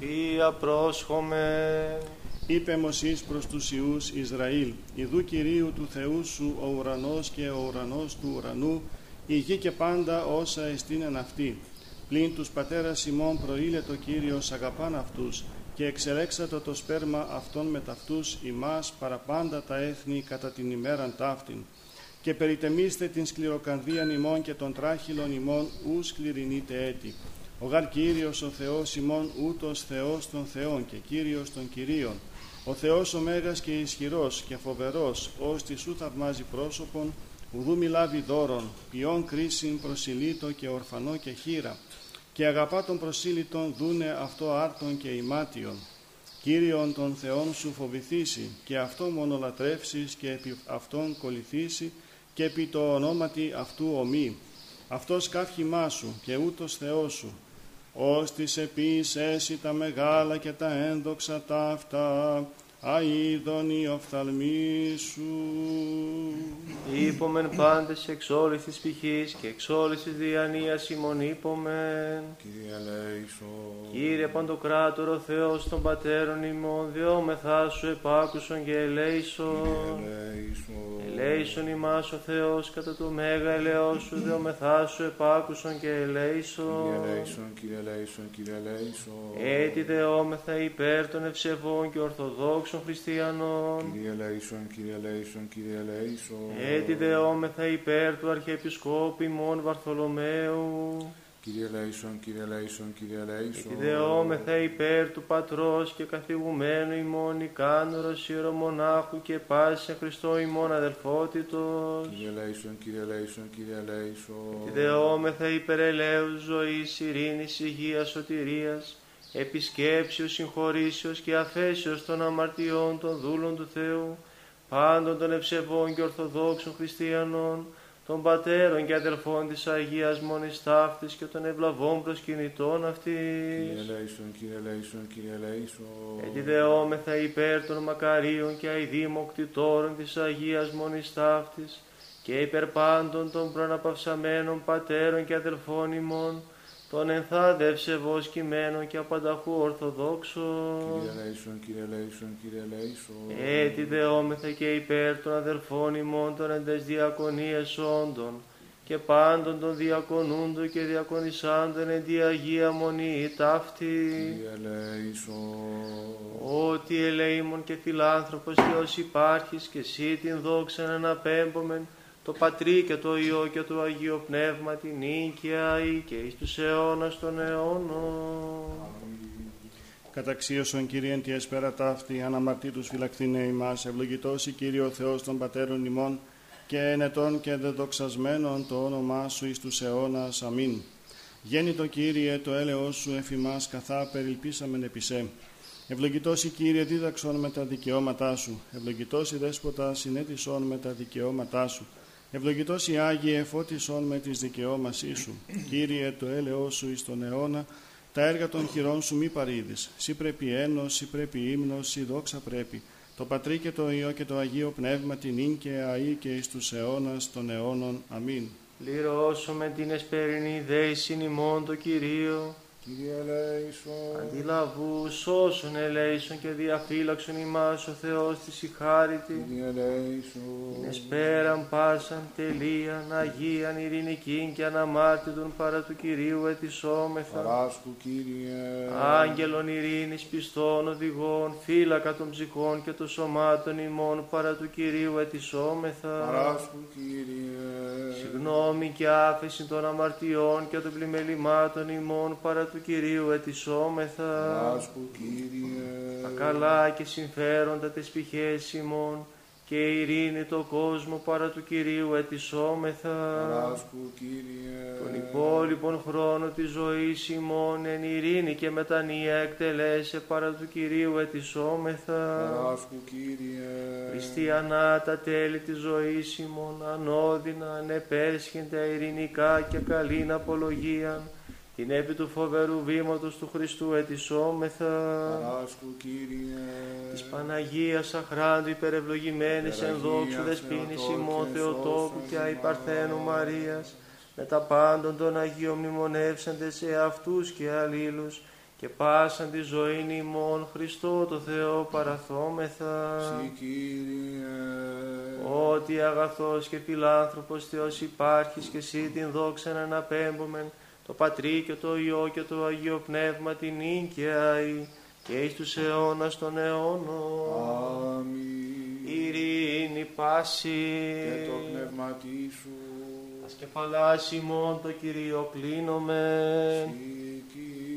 Φία πρόσχομεν. είπε Μωσής προς τους Ιούς Ισραήλ, «Ιδού Κυρίου του Θεού σου ο ουρανός και ο ουρανός του ουρανού, η γη και πάντα όσα εστίνεν αυτή. Πλην τους πατέρας ημών προήλε το Κύριος αγαπάν αυτούς, και εξελέξατο το σπέρμα αυτών με ταυτούς ημάς παραπάντα τα έθνη κατά την ημέραν ταύτην. Και περιτεμίστε την σκληροκανδίαν ημών και των τράχυλων ημών ους σκληρινείτε έτη. Ο γαρ Κύριος ο Θεός ημών ούτως Θεός των Θεών και Κύριος των Κυρίων. Ο Θεός ο Μέγας και ισχυρός και φοβερός, ως τη σου θαυμάζει πρόσωπον, ουδού μιλάβει δώρον, ποιόν κρίσιν προσιλήτω και ορφανό και χείρα, και αγαπά τον προσήλυτον δούνε αυτό άρτον και ημάτιον. Κύριον των Θεών σου φοβηθήσει και αυτό μονολατρεύσεις και επί αυτόν κολληθήσει και επί το ονόματι αυτού ομή. Αυτός καύχημά σου και ούτως Θεός σου. Ως της επίσης τα μεγάλα και τα ένδοξα τα αυτά, αίδων η οφθαλμή σου. Είπομεν πάντες εξ όλης της πηχής και εξ όλης της διανοίας ημών είπομεν. Κύριε ελέησον. Κύριε Παντοκράτορο Θεός των Πατέρων ημών, δεόμεθά σου επάκουσον και ελέησον. Ελέησον. Ελέησον ημάς ο Θεός κατά το μέγα ελαιός σου, δεόμεθά σου επάκουσον και ελέησον. Κύριε ελέησον, Κύριε ελέησον, Κύριε ελέησον. Έτσι δεόμεθα υπέρ των ευσεβών και ορθοδόξων χριστιανών. Κύριε ελέησον, Κύριε ελέησον, Κύριε ελέησον. Έτσι δεόμεθα υπέρ του Αρχιεπισκόπου ημών Βαρθολομαίου. Κύριε Λέησον, Κύριε Λέησον, Κύριε Λέησον. Ιδεόμεθα υπέρ του Πατρός και καθηγουμένου ημών ικάνωρος ιερομονάχου και πάση σε Χριστό ημών αδελφότητος. Κύριε Λέησον, Κύριε Λέησον, Κύριε Λέησον. Ιδεόμεθα υπέρ ελέους ζωής, ειρήνης, υγείας, σωτηρίας, επισκέψεως, συγχωρήσεως και αφέσεως των αμαρτιών των δούλων του Θεού, πάντων των ευσεβών και ορθοδόξων χριστιανών, των πατέρων και αδελφών της Αγίας Μόνης Ταύτης και των ευλαβών προσκυνητών Κύριε αυτής. Λέησον, Κύριε Λέησον, Κύριε Λέησον. Ετιδεόμεθα υπέρ των μακαρίων και αηδήμων κτητόρων της Αγίας Μόνης Ταύτης και υπέρ πάντων των προναπαυσαμένων πατέρων και αδελφών ημών, των ενθάδευσεβος κειμένων και απανταχού ορθοδόξων. Κύριε Λέησον, Κύριε Λέησον, Κύριε Λέησον. Έτσι δεόμεθα και υπέρ των αδελφών ημών των εντες διακονίες όντων και πάντων των διακονούντων και διακονισάντων εν τη Αγία Μονή ταύτη. Κύριε Λέησον. Ότι ελεήμων και φιλάνθρωπος Θεός υπάρχεις και εσύ την δόξα αναπέμπομεν το Πατρί και το Υιό και το Αγίο Πνεύμα την νίκαια ή και εις τους αιώνας των αιώνων. Καταξίωσον Κύριε τη εσπέρα ταύτη, αναμαρτήτους φυλακτήνε ημάς, ευλογητός η Κύριε ο Θεός των πατέρων ημών, και ενετών και δεδοξασμένων το όνομά Σου εις τους αιώνας. Αμήν. Γέννητο Κύριε το έλεος Σου εφημάς καθά περιλπίσαμεν επισέ. Ευλογητός η Κύριε δίδαξον με τα δικαιώματά Σου, ευλογητός η Δέσποτα συνέτησον με τα δικαιώματά Σου, ευλογητός η Άγιε φώτισον με τις δικαιώμασή Σου. Κύριε το έλεος Σου εις τον αιώνα, τα έργα των χειρών σου μη παρήδεις. Σύ πρέπει ένος, σύ πρέπει ύμνος, σύ δόξα πρέπει. Το Πατρί και το Υιό και το Αγίο Πνεύμα την ίν και αή και εις τους αιώνας των αιώνων. Αμήν. Πληρώσουμε την εσπερινή δέησιν ημών το Κυρίο, Κύριε Λέησον. αντιλαβού σώσον ελέησον και διαφύλαξον ημάς ο Θεός της η χάριτη. Κύριε Λέησον. Εσπέραν πάσαν τελείαν, αγίαν, ειρηνικήν και αναμάρτητον παρά του Κυρίου ετισόμεθα. Παράσκου Κύριε. Άγγελων ειρήνης πιστών οδηγών, φύλακα των ψυχών και των σωμάτων ημών παρά του Κυρίου ετισόμεθα. Παράσκου Κύριε. Συγνώμη και άφεση των αμαρτιών και των πλημελημάτων ημών παρά του Κυρίου ετισόμεθα. Παράσκου Κύριε. Τα καλά και συμφέροντα τις πηχές ημών και η ειρήνη το κόσμο παρά του Κυρίου ετισόμεθα. Παράσκου Κύριε. Τον υπόλοιπον χρόνο της ζωής ημών εν ειρήνη και μετανία εκτελέσε παρά του Κυρίου ετισόμεθα. Παράσκου Κύριε. Χριστιανά τα τέλη της ζωής ημών ανώδυνα ανεπέσχυντα ειρηνικά και καλήν απολογίαν την επί του φοβερού βήματος του Χριστού ετισόμεθα. Παράσκου Κύριε. Της Παναγίας αχράντου υπερευλογημένης εν δόξου Παναγία, δεσπίνης Θεοτόκου ημών και Θεοτόκου σώσον και αϊ ημάς. Παρθένου Μαρίας με τα πάντων των Αγίων μνημονεύσαντες σε αυτούς και αλλήλους και πάσαν τη ζωή ημών Χριστό το Θεό παραθόμεθα. Συ Κύριε. Ότι αγαθός και φιλάνθρωπος Θεός υπάρχεις και εσύ την δόξα να αναπέμπομεν το Πατρί και το Υιό και το Αγίο Πνεύμα την νυν και αη και εις τους αιώνας των αιώνων. Αμήν. Ειρήνη πάση Και το πνεύματί σου. Ας κεφαλάς ημών το Κυρίο κλείνομαι. Συ Κύριε.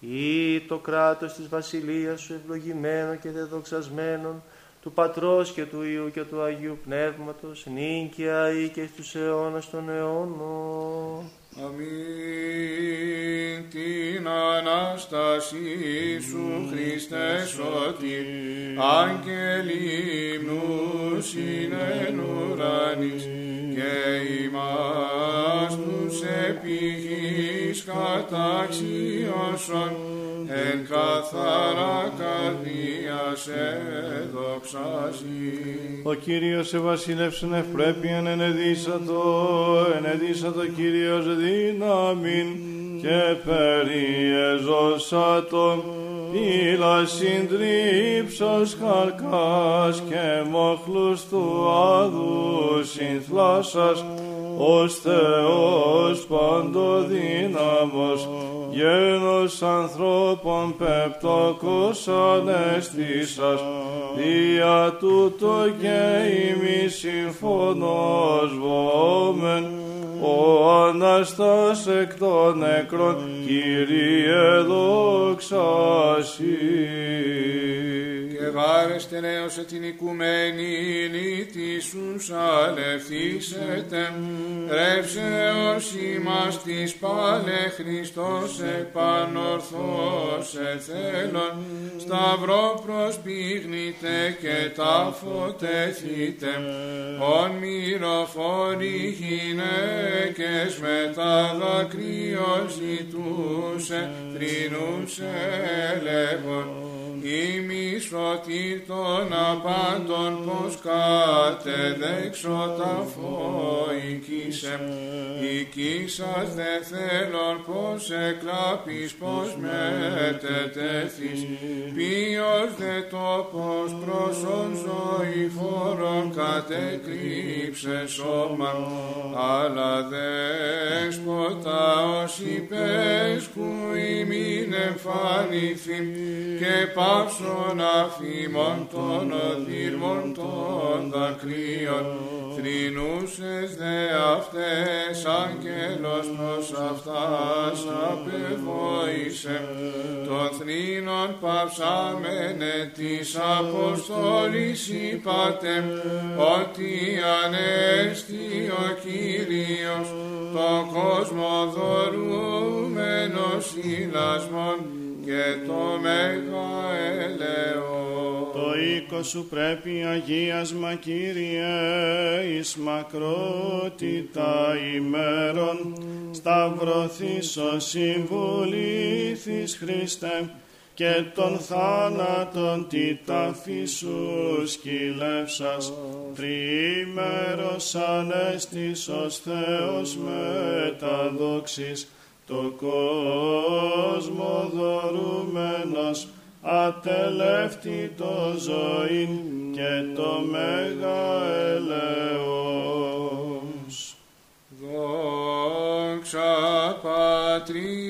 Ή το κράτος της βασιλείας σου ευλογημένο και δεδοξασμένον του Πατρός και του Υιού και του Αγίου Πνεύματος νυν και αεί και στους αιώνας των αιώνων. Αμήν την Ανάστασή σου Χριστέ σωτήρ. Άγγελοι υμνούς είναι εν ουρανής και ημάς τους επιχείς καταξιώσον εν καθαρά καρδία σε δοξάζει. Ο Κύριος ευασιλεύσεν ευπρέπειαν ενεδίσατο, ενεδίσατο Κύριος δύναμιν και περιεζώσατο ήλα συντρίψος χαρκάς και μοχλούς του άδου συνθλάσσας ως Θεός παντοδύναμος, γένος ανθρώπων πεπτόκος ανέστησας, δια τούτο και ημί συμφωνός βόμεν, ο Αναστάς εκ των νεκρών, Κύριε δόξα και βάρεστε νέωσε την οικουμένη νητήσους αλευθύσετε, ρεύσε όσοι μας της πάλε Χριστός επανορθώς εθέλων, σταυρό προσπίγνητε και ταφωτεθείτε, ον μυροφόροι γυναίκες με τα δακρύο ζητούσε, θρυνούσε λέγον, ημί σωτήρ των απάντων πως κατεδέξω τα φοικήσε. Οικήσας δε θέλων πως εκλάπεις πως μετετέθεις. Ποιος δε τόπος πρόσων ζωή φόρων κατεκρύψε σώμα. Αλλά δέσποτα ως υπέσκου ημίν εμφανιθεί και πάψον αφήμων των οδύρμων των δακρύων, θρυνούσες δε αυτές άγγελος προς αυτάς απεβόησε, των θρήνων πάψαμενε της Αποστόλης είπατε, ότι ανέστη ο Κύριος, το κόσμο δωρούμενος ηλασμών, και το μέγα ελαιό. Το οίκο σου πρέπει αγίασμα Κύριε εις μακρότητα ημέρων. Σταυρωθείς ο συμβουλήθης Χριστέ και τον θάνατον τη ταφή σου σκυλεύσας τριήμερος ανέστης ως Θεός μεταδόξης το κόσμο δωρούμενος ατελεύτη το ζωή και το μέγα ελεός. Δόξα Πατρί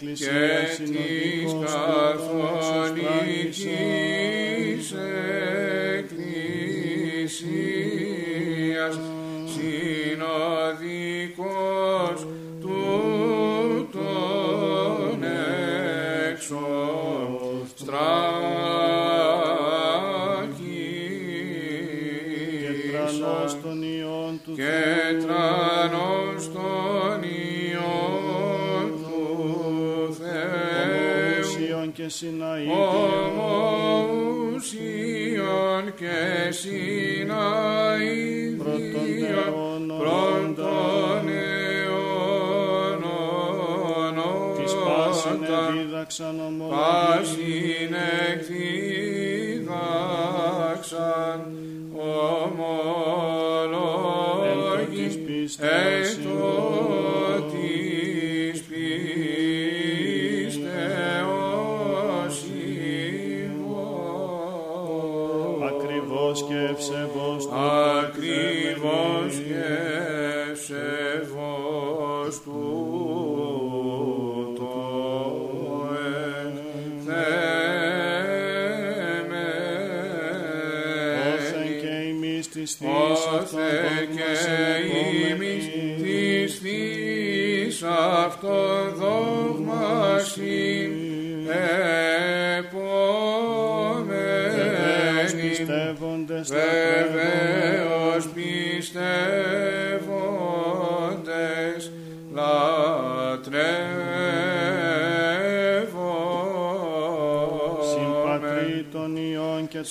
Καθολικής και των ιών του Θεού ομοούσιον της θείς αυτών Όθε δόγμας και ημείς συνεπόμενοι. της θείς αυτόν δόγμας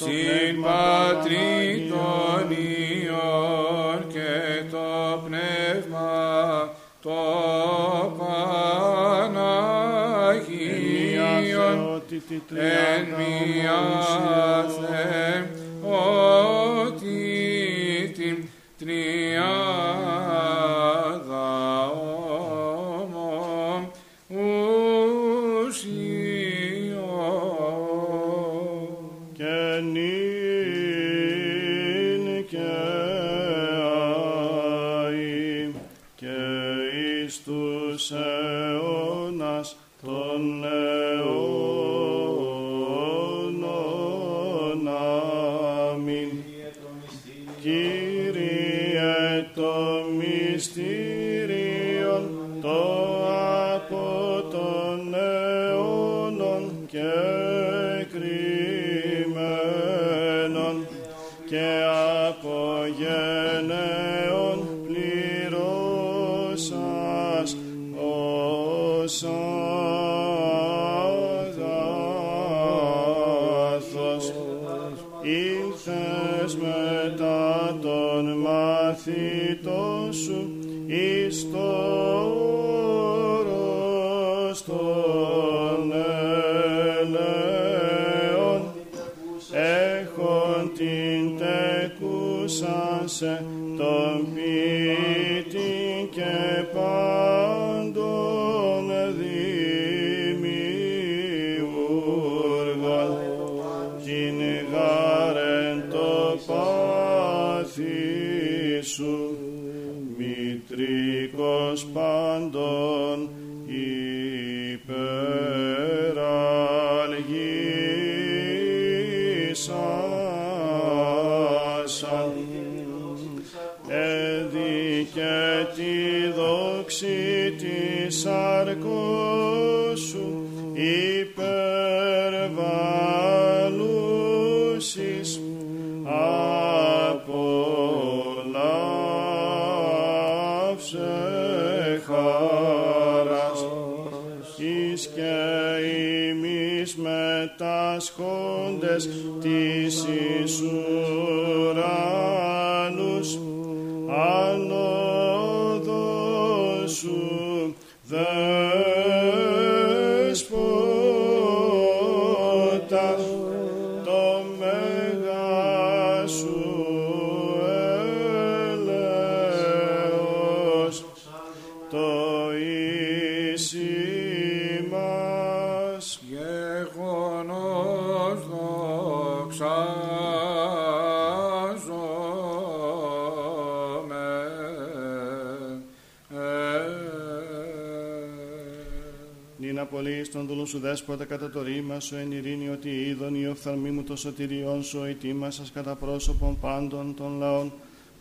Υιών και το Πνεύμα Συμπατρί το των Παναγίον. Υιών και το Πνεύμα το Μία Παναγίον θεότητη εν τριάδα μία πολύ στον δούλο σου δέσποτα κατά το ρήμα σου εν ειρήνη ότι είδον η οφθαλμή μου το σωτηριόν σου ετοίμασας κατά πρόσωπον πάντων των λαών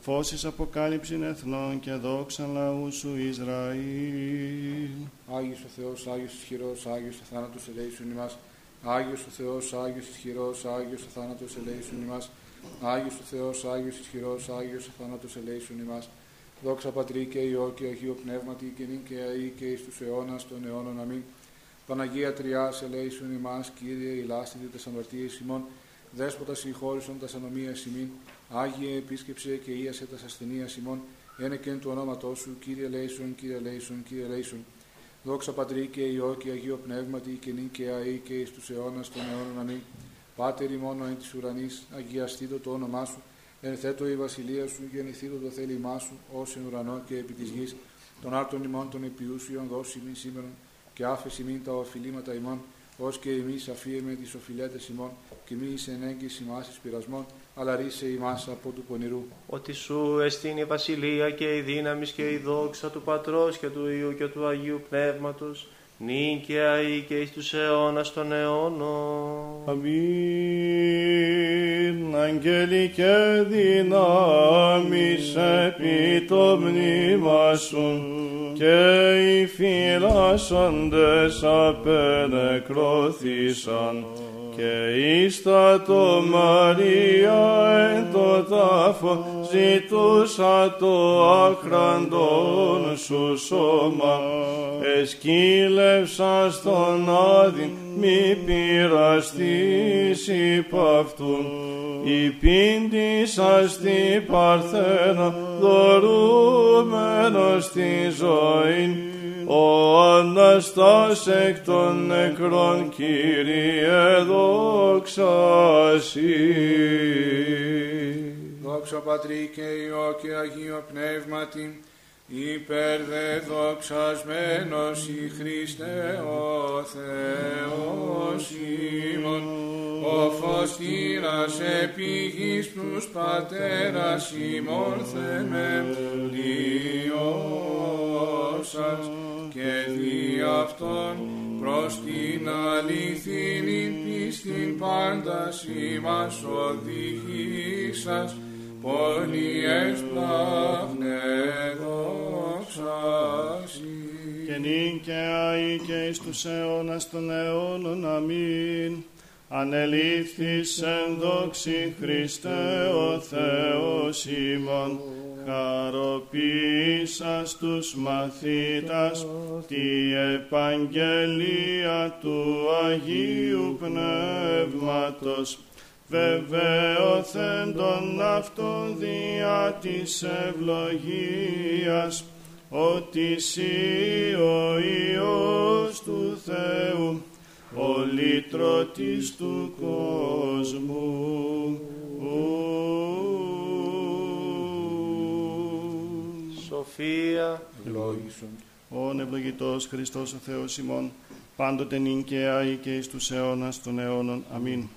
φώσεις αποκάλυψην εθνών και δόξαν λαού σου Ισραήλ. Άγιος ο Θεός, Άγιος ισχυρός, Άγιος ο θάνατος ελέησον ημάς. Άγιος ο Θεός, Άγιος ισχυρός, Άγιος ο θάνατος ελέησον ημάς. Άγιος ο Θεός, Άγιος ισχυρός, Άγιος ο θάνατος ελέησον ημάς. Δόξα Πατρί και Υιό και Αγίο Πνεύματι και νυν και αεί και εις τους αιώνας των αιώνων. Αμήν. Παναγία Τριάς, ελέησον ημάς, Κύριε, η λάστητη τες αμαρτίες ημών, Δέσποτα συγχώρησον τας ανομίας ημίν, Άγιε επίσκεψε και ίασε τας ασθενείας ημών, ένε και εν του ονόματός σου, Κύριε ελέησον, Κύριε ελέησον, Κύριε ελέησον. Δόξα Πατρί και Υιό και Αγίο Πνεύματι και νυν και αεί και εις τους αιώνας των αιώνων αμήν. Πάτερ μόνο εν της ουρανής, αγιαστήτω το όνομά σου, ενθέτω η βασιλεία σου, γεννηθήτω το θέλημά σου, ως εν ουρανό και επί της γης, των άρτων ημών των επιούσιων δώσει μην σήμερον, και άφεση μην τα οφειλήματα ημών, ως και εμείς αφίεμε τις οφειλέτες ημών, και μη εις ενέγγιση ημάς εις πειρασμών, αλλά ρίσε ημάς από του πονηρού. Ότι σου εστίν η βασιλεία και η δύναμη και η δόξα του Πατρός και του Υιού και του Αγίου Πνεύματος, νυν και αεί και εις τους αιώνας των αιώνων. Αμήν. Αγγέλη και δυνάμεις επί το μνήμα σου και οι φυλάσσοντες απενεκρώθησαν και ίστα το Μαρία εν το τάφο ζητούσα το άχραντον σου σώμα εσκύλευσα στον άδειν μη πειραστείς υπ' αυτούν υπήντησα στη Παρθένα δωρούμενος τη ζωή ο Αναστάς εκ των νεκρών Κύριε δόξα Σοι. Δόξα Πατρί και Υιό και Αγίο Πνεύματι, υπέρ δε δοξασμένος η Χριστέ ο Θεός ημών, ο φωστήρας επί γης τους πατέρας ημών θεμελιώσας και δι' αυτόν προς την αληθινή πίστην πάντα σήμας οδηγήσας, πολύ έσπλαχνε δόξα Σοι. και νυν και αεί και εις τους αιώνας των αιώνων. Αμήν. Ανελήφθης εν δόξη Χριστέ ο Θεός ημών, χαροποίησας τους μαθήτας τη επαγγελία του Αγίου Πνεύματος, βεβαίωθεν τον αυτόν διά της ευλογίας, ότι εσύ ο Υιός του Θεού, ο λύτρωτης του κόσμου. Σοφία, Λόγισον. Ον ευλογητός Χριστός ο Θεός ημών, πάντοτε νυν και αεί και εις τους αιώνας των αιώνων. Αμήν.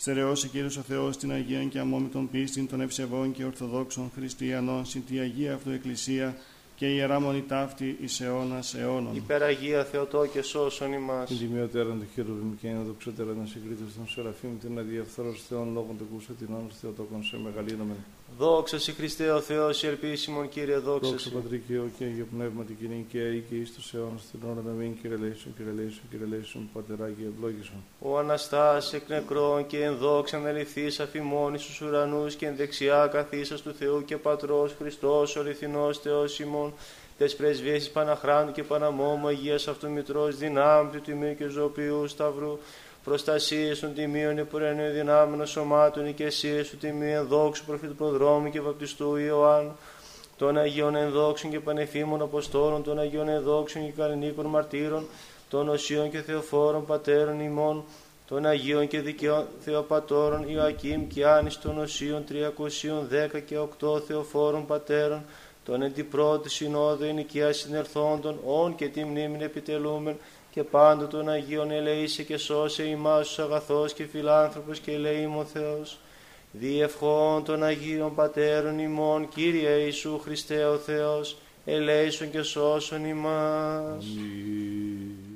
Στερεώσει Κύριος ο Θεός την Αγία και αμόμητον πίστην των ευσεβών και ορθοδόξων χριστιανών συν τη Αγία Αυτού Εκκλησία και ιερά μονή ταύτη εις αιώνας αιώνων. υπεραγία Θεοτό και σώσον ημάς. Την τιμιωτέραν του χειρουργήμ και είναι δοξότεραν να συγκρίτως των Σεραφείμ, την αδιαφθόρος Θεών λόγων του κούσου την όνος Θεοτόκον σε μεγαλύνομεν. Δόξα Σοι Χριστέ ο Θεός, η ελπίσιμον Κύριε, δόξα Δόξα Σοι. Πατρί και Υιό και Αγίο Πνεύμα την κοινή και αή και εις τους αιώνας την ώρα να μην κυρελέησον, κυρελέησον, κυρελέησον, πατεράκι ευλόγησον. Ο Αναστάς εκ νεκρών και εν δόξαν εληθείς αφημών εις τους ουρανούς και εν δεξιά καθίσας του Θεού και Πατρός Χριστός ο αληθινός Θεός ημών, τες πρεσβείες Παναχράντου και Παναμόμου Αγίας Αυτού Μητρός δυνάμει του Τιμίου και Ζωοποιού Σταυρού, προστασίες των τιμίων επουρενίου δυνάμενων σωμάτων, οικεσίες του Τιμίου ενδόξου προφήτου προδρόμου και βαπτιστού Ιωάννου, των Αγίων Ενδόξων και Πανεφήμων Αποστόλων, των Αγίων Ενδόξων και Καλλινίκων Μαρτύρων, των Οσίων και Θεοφόρων Πατέρων ημών, των Αγίων και Δικαιών Θεοπατώρων Ιωακήμ και Άνης των Οσίων 310 και 8 Θεοφόρων Πατέρων, των Εντυπρώτη Συνόδου Ενοικίας Συνερθόντων, όν και τη μνήμην επιτελούμεν, και πάντο των Αγίων ελεήσε και σώσε ημάς τους αγαθός και φιλάνθρωπος και ελεήμων Θεός. Διευχών των Αγίων Πατέρων ημών, Κύριε Ιησού Χριστέ ο Θεός, ελέησον και σώσον ημάς. Αμήν.